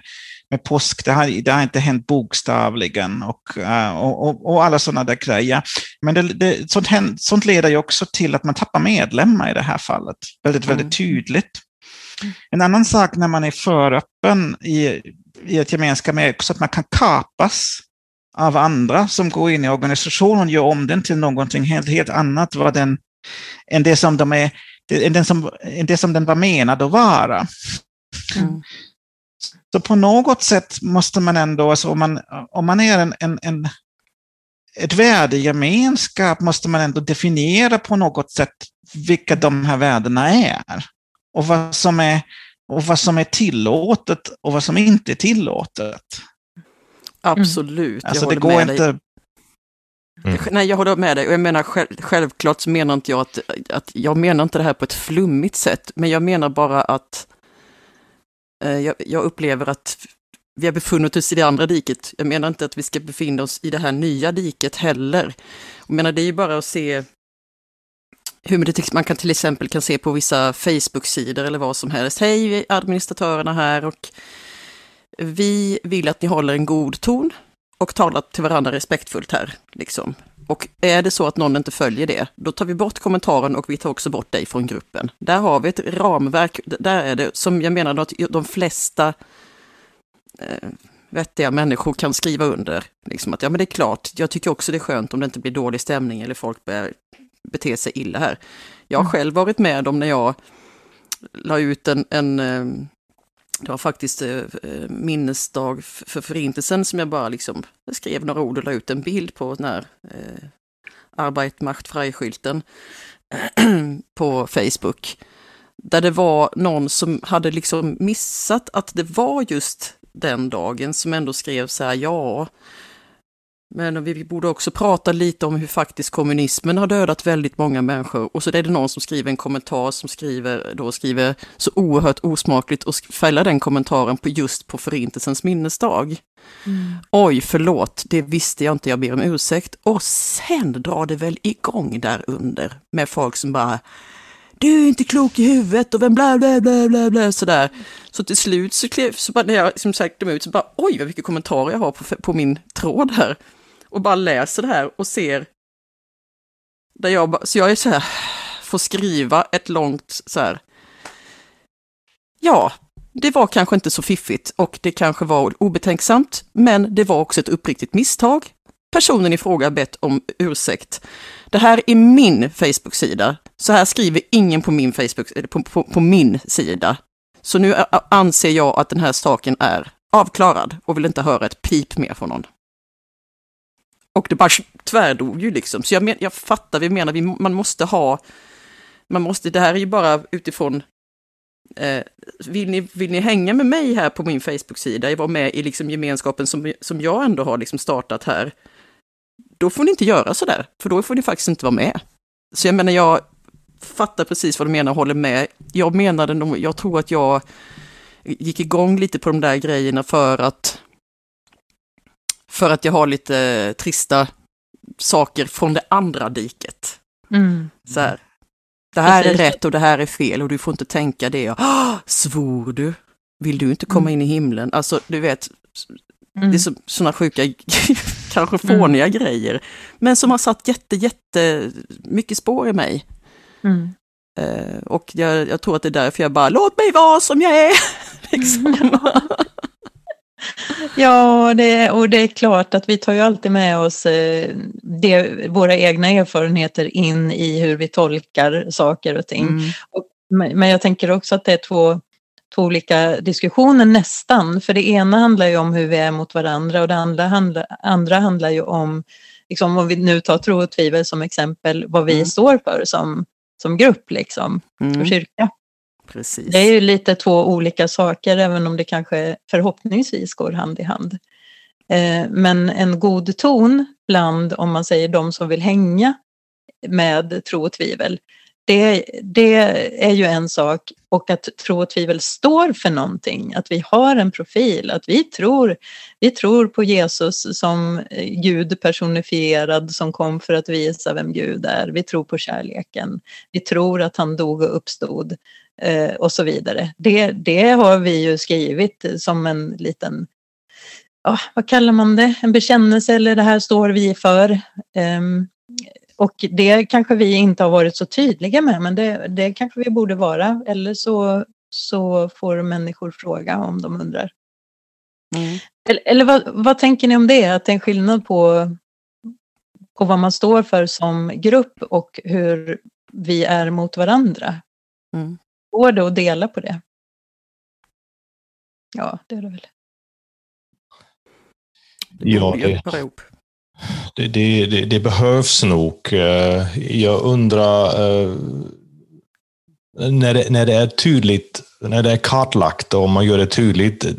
med påsk, det har, det har inte hänt bokstavligen och, eh, och, och, och alla sådana där grejer. Men det, det, sånt, sånt leder ju också till att man tappar medlemmar i det här fallet, väldigt, väldigt mm. tydligt. En annan sak när man är för öppen i, i ett gemenskap är också att man kan kapas av andra som går in i organisationen och gör om den till någonting helt, helt annat vad den, än det som de är det, den som, det som den var menad att vara. Mm. Så på något sätt måste man ändå, alltså om, man, om man är en, en, en ett värdegemenskap måste man ändå definiera på något sätt vilka de här värdena är. Och vad som är, och vad som är tillåtet och vad som inte är tillåtet. Absolut, mm. alltså, det går inte... Mm. Nej, jag håller med dig. Och jag menar, själv, självklart så menar inte jag att, att, jag menar inte det här på ett flummigt sätt, men jag menar bara att Eh, jag, jag, upplever att vi har befunnit oss i det andra diket. Jag menar inte att vi ska befinna oss i det här nya diket heller. Jag menar, det är ju bara att se hur det, man kan till exempel kan se på vissa Facebook-sidor eller vad som helst. Hej, administratörerna här och vi vill att ni håller en god ton och talar till varandra respektfullt här. Liksom. Och är det så att någon inte följer det, då tar vi bort kommentaren och vi tar också bort dig från gruppen. Där har vi ett ramverk, där är det som jag menar att de flesta eh, vettiga människor kan skriva under. Liksom att ja men det är klart, jag tycker också det är skönt om det inte blir dålig stämning eller folk börjar bete sig illa här. Jag har mm. själv varit med om när jag la ut en, en eh, det var faktiskt eh, eh minnesdag för förintelsen som jag bara liksom skrev några ord och la ut en bild på den här eh, Arbeit macht frei-skylten på Facebook. Där det var någon som hade liksom missat att det var just den dagen som ändå skrev så här, ja, men vi borde också prata lite om hur faktiskt kommunismen har dödat väldigt många människor. Och så är det någon som skriver en kommentar som skriver, då skriver så oerhört osmakligt och fäller den kommentaren på just på Förintelsens minnesdag. Mm. Oj, förlåt, det visste jag inte, jag ber om ursäkt. Och sen drar det väl igång där under med folk som bara du är inte klok i huvudet och vem bla bla bla bla bla sådär. Så till slut så, klev, så bara, när jag liksom sökte mig ut så bara oj vad mycket kommentarer jag har på, på min tråd här. Och bara läser det här och ser. Där jag bara, så jag är så här, får skriva ett långt så här. Ja, det var kanske inte så fiffigt och det kanske var obetänksamt, men det var också ett uppriktigt misstag. Personen i fråga bett om ursäkt. Det här är min Facebook-sida. Så här skriver ingen på min Facebook, på, på, på min sida. Så nu anser jag att den här saken är avklarad och vill inte höra ett pip mer från någon. Och det bara tvärdog ju liksom. Så jag, men, jag fattar, vi menar, vi, man måste ha, man måste, det här är ju bara utifrån Eh, vill, ni, vill ni hänga med mig här på min Facebook-sida, jag var med i liksom gemenskapen som, som jag ändå har liksom startat här, då får ni inte göra sådär, för då får ni faktiskt inte vara med. Så jag menar, jag fattar precis vad du menar och håller med. Jag menade nog, jag tror att jag gick igång lite på de där grejerna för att för att jag har lite trista saker från det andra diket. Mm. Så här, det här är rätt och det här är fel och du får inte tänka det. Och, svor du? Vill du inte komma mm. in i himlen? Alltså, du vet, mm. det är sådana sjuka, kanske fåniga mm. grejer, men som har satt jätte, jätte mycket spår i mig. Uh, och jag, jag, tror att det är därför jag bara, låt mig vara som jag är! liksom. Ja, det, och det är klart att vi tar ju alltid med oss eh, det, våra egna erfarenheter in i hur vi tolkar saker och ting. Mm. Men jag tänker också att det är två, två olika diskussioner nästan. För det ena handlar ju om hur vi är mot varandra och det andra handlar, andra handlar ju om, liksom, om vi nu tar tro och tvivel som exempel, vad vi mm. står för som, som grupp liksom, mm. och kyrka. Precis. Det är ju lite två olika saker, även om det kanske förhoppningsvis går hand i hand. Eh, men en god ton bland, om man säger de som vill hänga med tro och tvivel, det, det, är ju en sak och att tro och tvivel står för någonting, att vi har en profil, att vi tror, vi tror på Jesus som eh, Gud personifierad som kom för att visa vem Gud är. Vi tror på kärleken. Vi tror att han dog och uppstod eh, och så vidare. Det, det har vi ju skrivit som en liten, Oh, vad kallar man det, en bekännelse eller det här står vi för. Um, och det kanske vi inte har varit så tydliga med, men det, det kanske vi borde vara. Eller så, så får människor fråga om de undrar. Mm. Eller, eller vad, vad, tänker ni om det? Att det är en skillnad på, på vad man står för som grupp och hur vi är mot varandra? Mm. Går det att dela på det? Ja, det är det väl. Ja, det, det, det, det, det behövs nog. Eh, jag undrar eh, när det, när det är tydligt, när det är kartlagt och man gör det tydligt eh,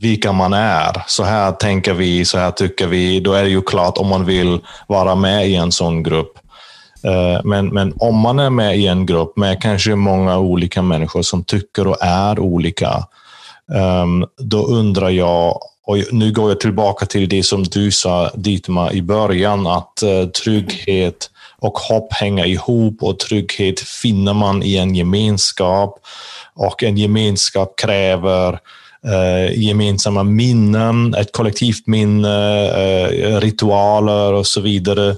vilka man är. Så här tänker vi, så här tycker vi. Då är det ju klart om man vill vara med i en sån grupp. Men, men om man är med i en grupp med kanske många olika människor som tycker och är olika, ehm, då undrar jag, och nu går jag tillbaka till det som du sa Dietmar i början, att eh, trygghet och hopp hänger ihop och trygghet finner man i en gemenskap och en gemenskap kräver eh, gemensamma minnen, ett kollektivt minne, eh, ritualer och så vidare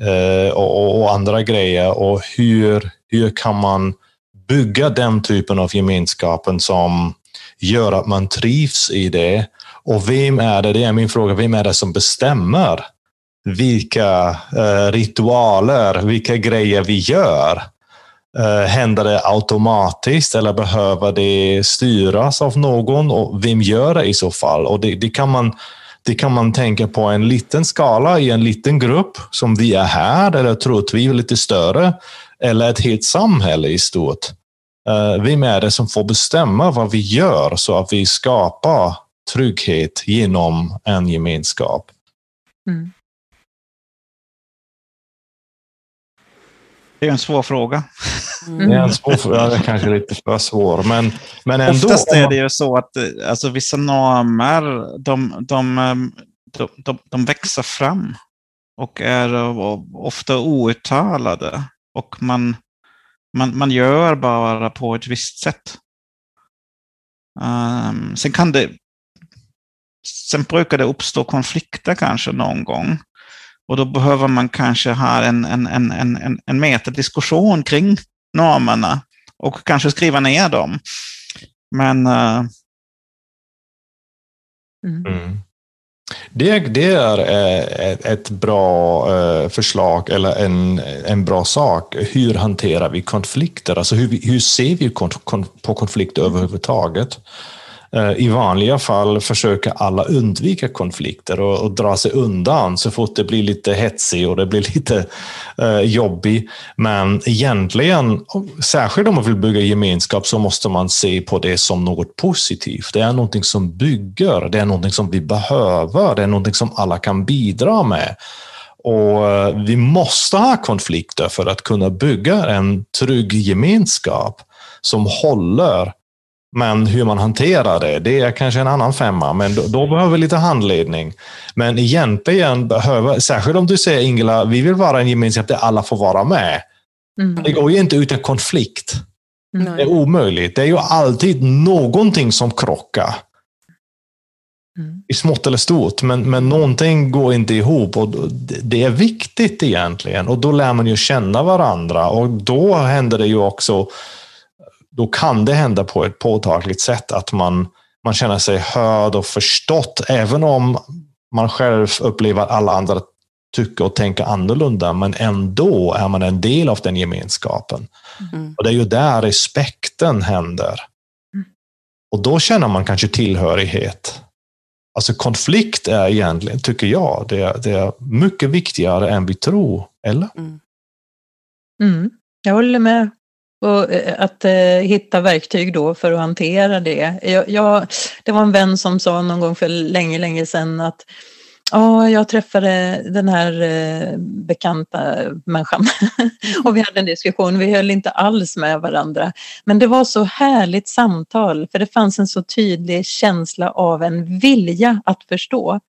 eh, och, och, andra grejer. Och hur, hur kan man bygga den typen av gemenskapen som gör att man trivs i det? Och vem är det, det är min fråga, vem är det som bestämmer vilka eh, ritualer, vilka grejer vi gör? Eh, händer det automatiskt eller behöver det styras av någon? Och vem gör det i så fall? Och det, det, kan man, det kan man tänka på en liten skala i en liten grupp som vi är här, eller tror vi är lite större, eller ett helt samhälle i stort. Eh, vem är det som får bestämma vad vi gör så att vi skapar trygghet genom en gemenskap? Mm. Det är en svår fråga. Mm. Det är en svår fråga, det är kanske lite för svår. Men, men ändå. Oftast är det ju så att alltså, vissa normer, de, de, de, de, de växer fram och är ofta outtalade. Och man, man, man gör bara på ett visst sätt. Um, sen kan det Sen brukar det uppstå konflikter kanske någon gång. Och då behöver man kanske ha en, en, en, en, en metadiskussion kring normerna och kanske skriva ner dem. Men... Uh... Mm. Det, det, är eh, ett bra eh, förslag eller en, en bra sak. Hur hanterar vi konflikter? Alltså hur, hur ser vi på konflikter överhuvudtaget? Eh, I vanliga fall försöker alla undvika konflikter och, och dra sig undan så fort det blir lite hetsigt och det blir lite eh, jobbigt. Men egentligen, särskilt om man vill bygga gemenskap, så måste man se på det som något positivt. Det är någonting som bygger, det är någonting som vi behöver, det är någonting som alla kan bidra med. Och eh, Vi måste ha konflikter för att kunna bygga en trygg gemenskap som håller men hur man hanterar det, det är kanske en annan femma, men då, då behöver vi lite handledning. Men egentligen behöver, särskilt om du säger Ingela, vi vill vara en gemenskap där alla får vara med. Mm. Det går ju inte utan konflikt. Mm. Det är omöjligt. Det är ju alltid någonting som krockar. Mm. I smått eller stort, men, men någonting går inte ihop. och Det är viktigt egentligen. Och då lär man ju känna varandra och då händer det ju också då kan det hända på ett påtagligt sätt att man, man känner sig hörd och förstått, även om man själv upplever att alla andra tycker och tänker annorlunda, men ändå är man en del av den gemenskapen. Mm. Och Det är ju där respekten händer. Mm. Och då känner man kanske tillhörighet. Alltså konflikt är egentligen, tycker jag, det är, det är mycket viktigare än vi tror. Eller? Mm. mm. Jag håller med. Och eh, att eh, hitta verktyg då för att hantera det. Jag, jag, det var en vän som sa någon gång för länge, länge sedan att Ja, jag träffade den här eh, bekanta människan och vi hade en diskussion. Vi höll inte alls med varandra. Men det var så härligt samtal för det fanns en så tydlig känsla av en vilja att förstå.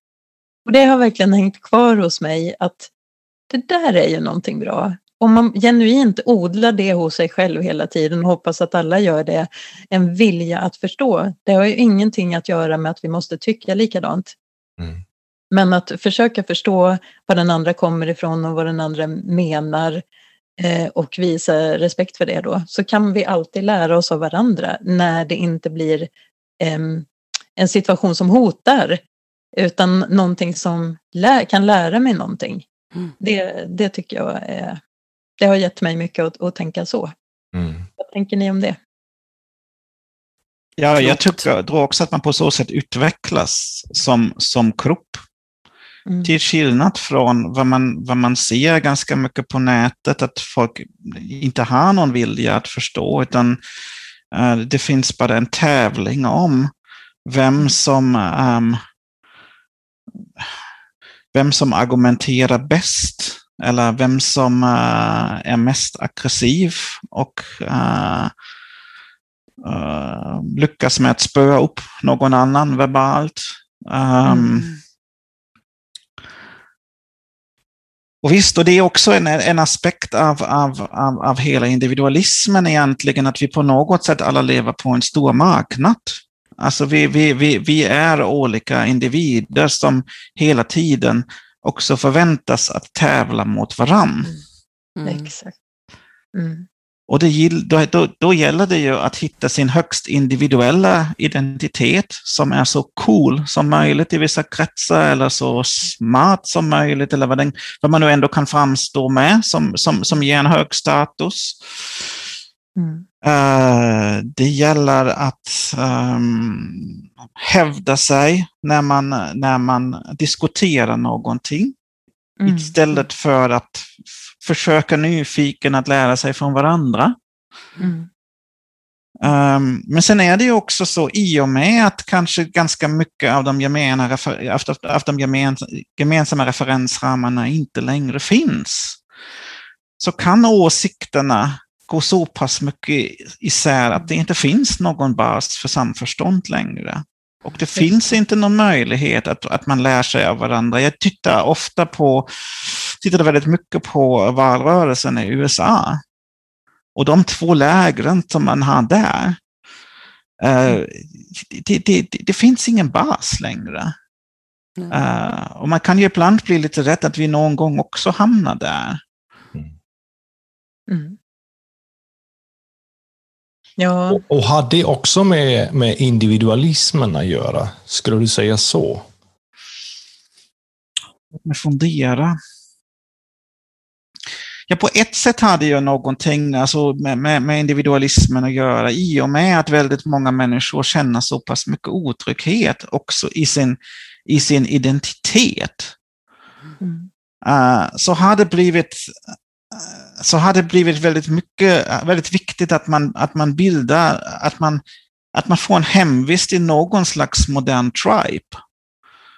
Och det har verkligen hängt kvar hos mig att det där är ju någonting bra om man genuint odlar det hos sig själv hela tiden och hoppas att alla gör det, en vilja att förstå, det har ju ingenting att göra med att vi måste tycka likadant. Mm. Men att försöka förstå var den andra kommer ifrån och vad den andra menar eh, och visa respekt för det då, så kan vi alltid lära oss av varandra när det inte blir eh, en situation som hotar, utan någonting som lär, kan lära mig någonting. Mm. Det, det tycker jag är det har gett mig mycket att, att tänka så. Mm. Att tänker ni om det? Ja, jag tycker, tror också att man på så sätt utvecklas som, som kropp. Mm. Till skillnad från vad man, vad man ser ganska mycket på nätet, att folk inte har någon vilja att förstå, utan uh, det finns bara en tävling om vem som, um, vem som argumenterar bäst eller vem som uh, är mest aggressiv och uh, uh, lyckas med att spöa upp någon annan verbalt. Um, mm. Och visst, och det är också en, en aspekt av, av, av, av hela individualismen egentligen, att vi på något sätt alla lever på en stor marknad. Alltså vi, vi, vi, vi är olika individer som hela tiden också förväntas att tävla mot varann. Mm. Mm. Exakt. Mm. Och det, då, då, då, gäller det ju att hitta sin högst individuella identitet som är så cool som möjligt i vissa kretsar eller så smart som möjligt eller vad, den, vad man nu ändå kan framstå med som, som, som ger en hög status. Mm. Uh, det gäller att um, hävda sig när man, när man diskuterar någonting. Mm. Istället för att försöka nyfiken att lära sig från varandra. Mm. Um, men sen är det ju också så i och med att kanske ganska mycket av de, gemena av de gemensamma referensramarna inte längre finns, så kan åsikterna gå så pass mycket isär att det inte finns någon bas för samförstånd längre. Och det finns inte någon möjlighet att, att man lär sig av varandra. Jag tittar ofta på, tittade väldigt mycket på valrörelsen i USA. Och de två lägren som man har där, uh, det, det, det, finns ingen bas längre. Uh, och man kan ju ibland bli lite rädd att vi någon gång också hamnar där. Mm. Ja. Och, och har det också med, med individualismen att göra? Skulle du säga så? Låt mig fundera. Ja, på ett sätt hade jag någonting alltså, med, med, med, individualismen att göra i och med att väldigt många människor känner så pass mycket otrygghet också i sin, i sin identitet. Mm. Uh, så har det blivit så har det blivit väldigt mycket, väldigt viktigt att man, att man bildar, att man, att man får en hemvist i någon slags modern tribe.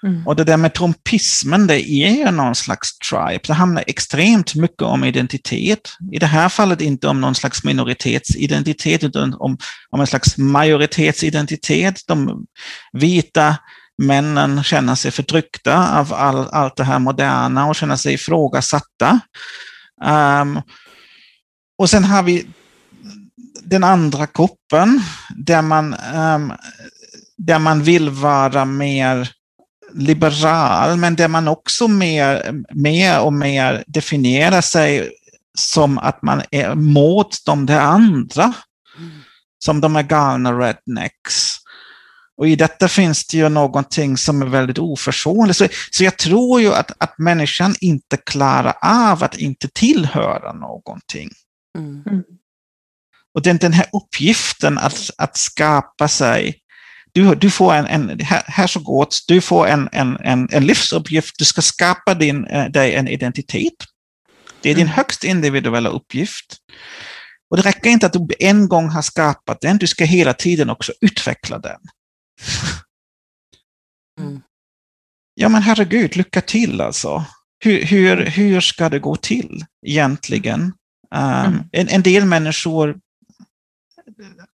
Mm. Och det där med trumpismen, det är ju någon slags tribe. Det handlar extremt mycket om identitet. I det här fallet inte om någon slags minoritetsidentitet, utan om, om en slags majoritetsidentitet. De vita männen känner sig förtryckta av all, allt det här moderna och känner sig ifrågasatta. Um, och sen har vi den andra gruppen där man, um, där man vill vara mer liberal, men där man också mer, mer och mer definierar sig som att man är mot de där andra. Mm. Som de är galna rednecks. Och i detta finns det ju någonting som är väldigt oförsonligt. Så, så jag tror ju att, att människan inte klarar av att inte tillhöra någonting. Mm. mm. Och den, den här uppgiften att, att skapa sig du, du får en, en här, här, så gott, du får en, en, en, en livsuppgift, du ska skapa din, äh, dig en identitet. Det är din mm. högst individuella uppgift. Och det räcker inte att du en gång har skapat den, du ska hela tiden också utveckla den. Mm. Ja men herregud, lycka till alltså. Hur, hur, hur ska det gå till egentligen? Um, en, en del människor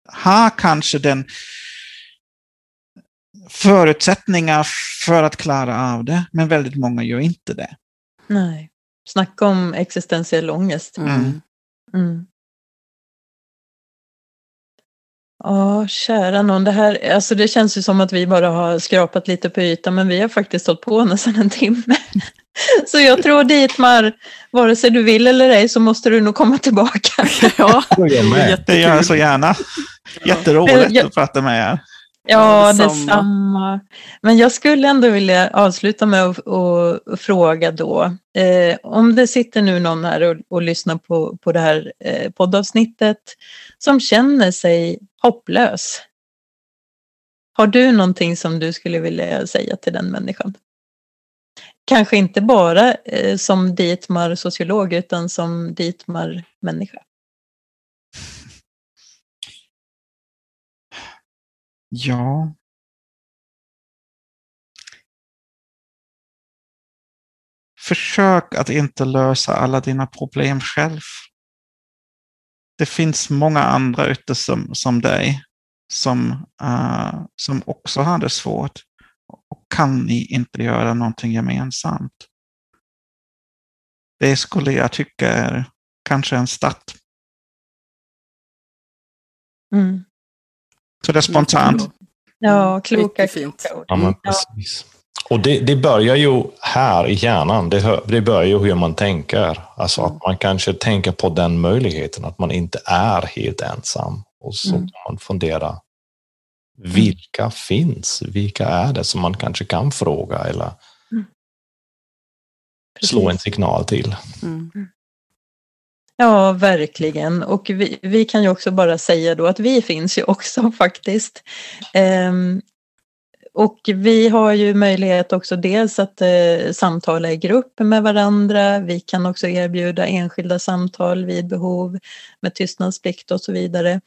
har kanske den förutsättningar för att klara av det, men väldigt många gör inte det. Nej, snacka om existentiell ångest. Mm. Mm. Ja, kära någon. Det, här, alltså det känns ju som att vi bara har skrapat lite på ytan, men vi har faktiskt hållit på nästan en timme. Så jag tror Dietmar, vare sig du vill eller ej så måste du nog komma tillbaka. Ja, det gör jag så gärna. Jätteroligt att prata med er. Ja, detsamma. detsamma. Men jag skulle ändå vilja avsluta med att fråga då. Eh, om det sitter nu någon här och, och lyssnar på, på det här eh, poddavsnittet som känner sig hopplös. Har du någonting som du skulle vilja säga till den människan? Kanske inte bara eh, som Dietmar sociolog utan som Dietmar människa. Ja. Försök att inte lösa alla dina problem själv. Det finns många andra ute som, som dig som, uh, som också har det svårt. Och kan ni inte göra någonting gemensamt? Det skulle jag tycka är kanske en start. Mm. Så det är spontant. Ja, kloka, kloka ord. Ja, men precis. Och det, det, börjar ju här i hjärnan. Det, det börjar ju hur man tänker. Alltså att man kanske tänker på den möjligheten att man inte är helt ensam. Och så mm. kan man fundera. Vilka finns? Vilka är det som man kanske kan fråga eller mm. slå en signal till? Mm. Ja, verkligen. Och vi, vi, kan ju också bara säga då att vi finns ju också faktiskt. Um, och vi har ju möjlighet också dels att eh, samtala i grupp med varandra. Vi kan också erbjuda enskilda samtal vid behov med tystnadsplikt och så vidare.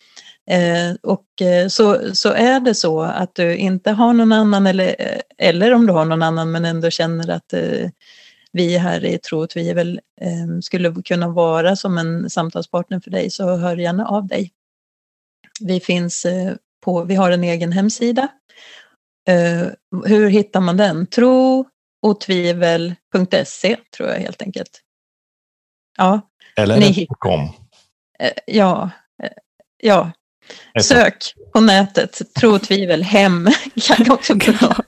Eh, och eh, så, så är det så att du inte har någon annan eller, eh, eller om du har någon annan men ändå känner att eh, vi här i Tro och tvivel eh, skulle kunna vara som en samtalspartner för dig så hör gärna av dig. Vi finns eh, på, vi har en egen hemsida. Eh, hur hittar man den? Tro och tvivel.se tror jag helt enkelt. Ja. Eller ni, .com. Ja, ja. Sök på nätet, tro och tvivel, hem. Kan också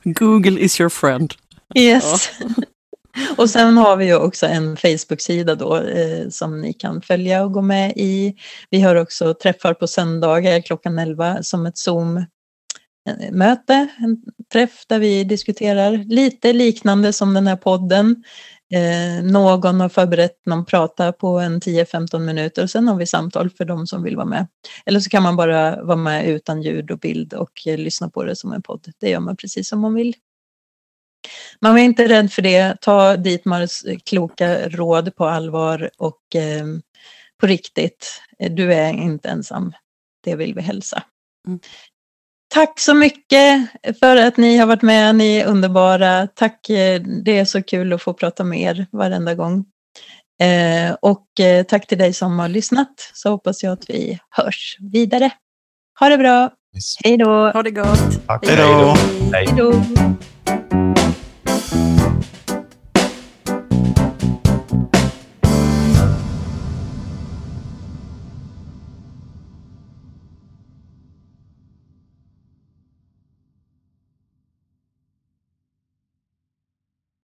Google is your friend. Yes. Ja. Och sen har vi ju också en Facebook-sida då eh, som ni kan följa och gå med i. Vi har också träffar på söndagar klockan 11 som ett möte, en träff där vi diskuterar lite liknande som den här podden. Eh, någon har förberett någon prata på en 10-15 minuter och sen har vi samtal för de som vill vara med. Eller så kan man bara vara med utan ljud och bild och eh, lyssna på det som en podd. Det gör man precis som man vill. Man var inte rädd för det. Ta Dietmars eh, kloka råd på allvar och eh, på riktigt, eh, du är inte ensam. Det vill vi hälsa. Mm. Tack så mycket för att ni har varit med. Ni är underbara. Tack. Eh, det är så kul att få prata med er varenda gång. Eh, och eh, tack till dig som har lyssnat. Så hoppas jag att vi hörs vidare. Ha det bra. Hej då. Ha det gott. Hej då. Hej då.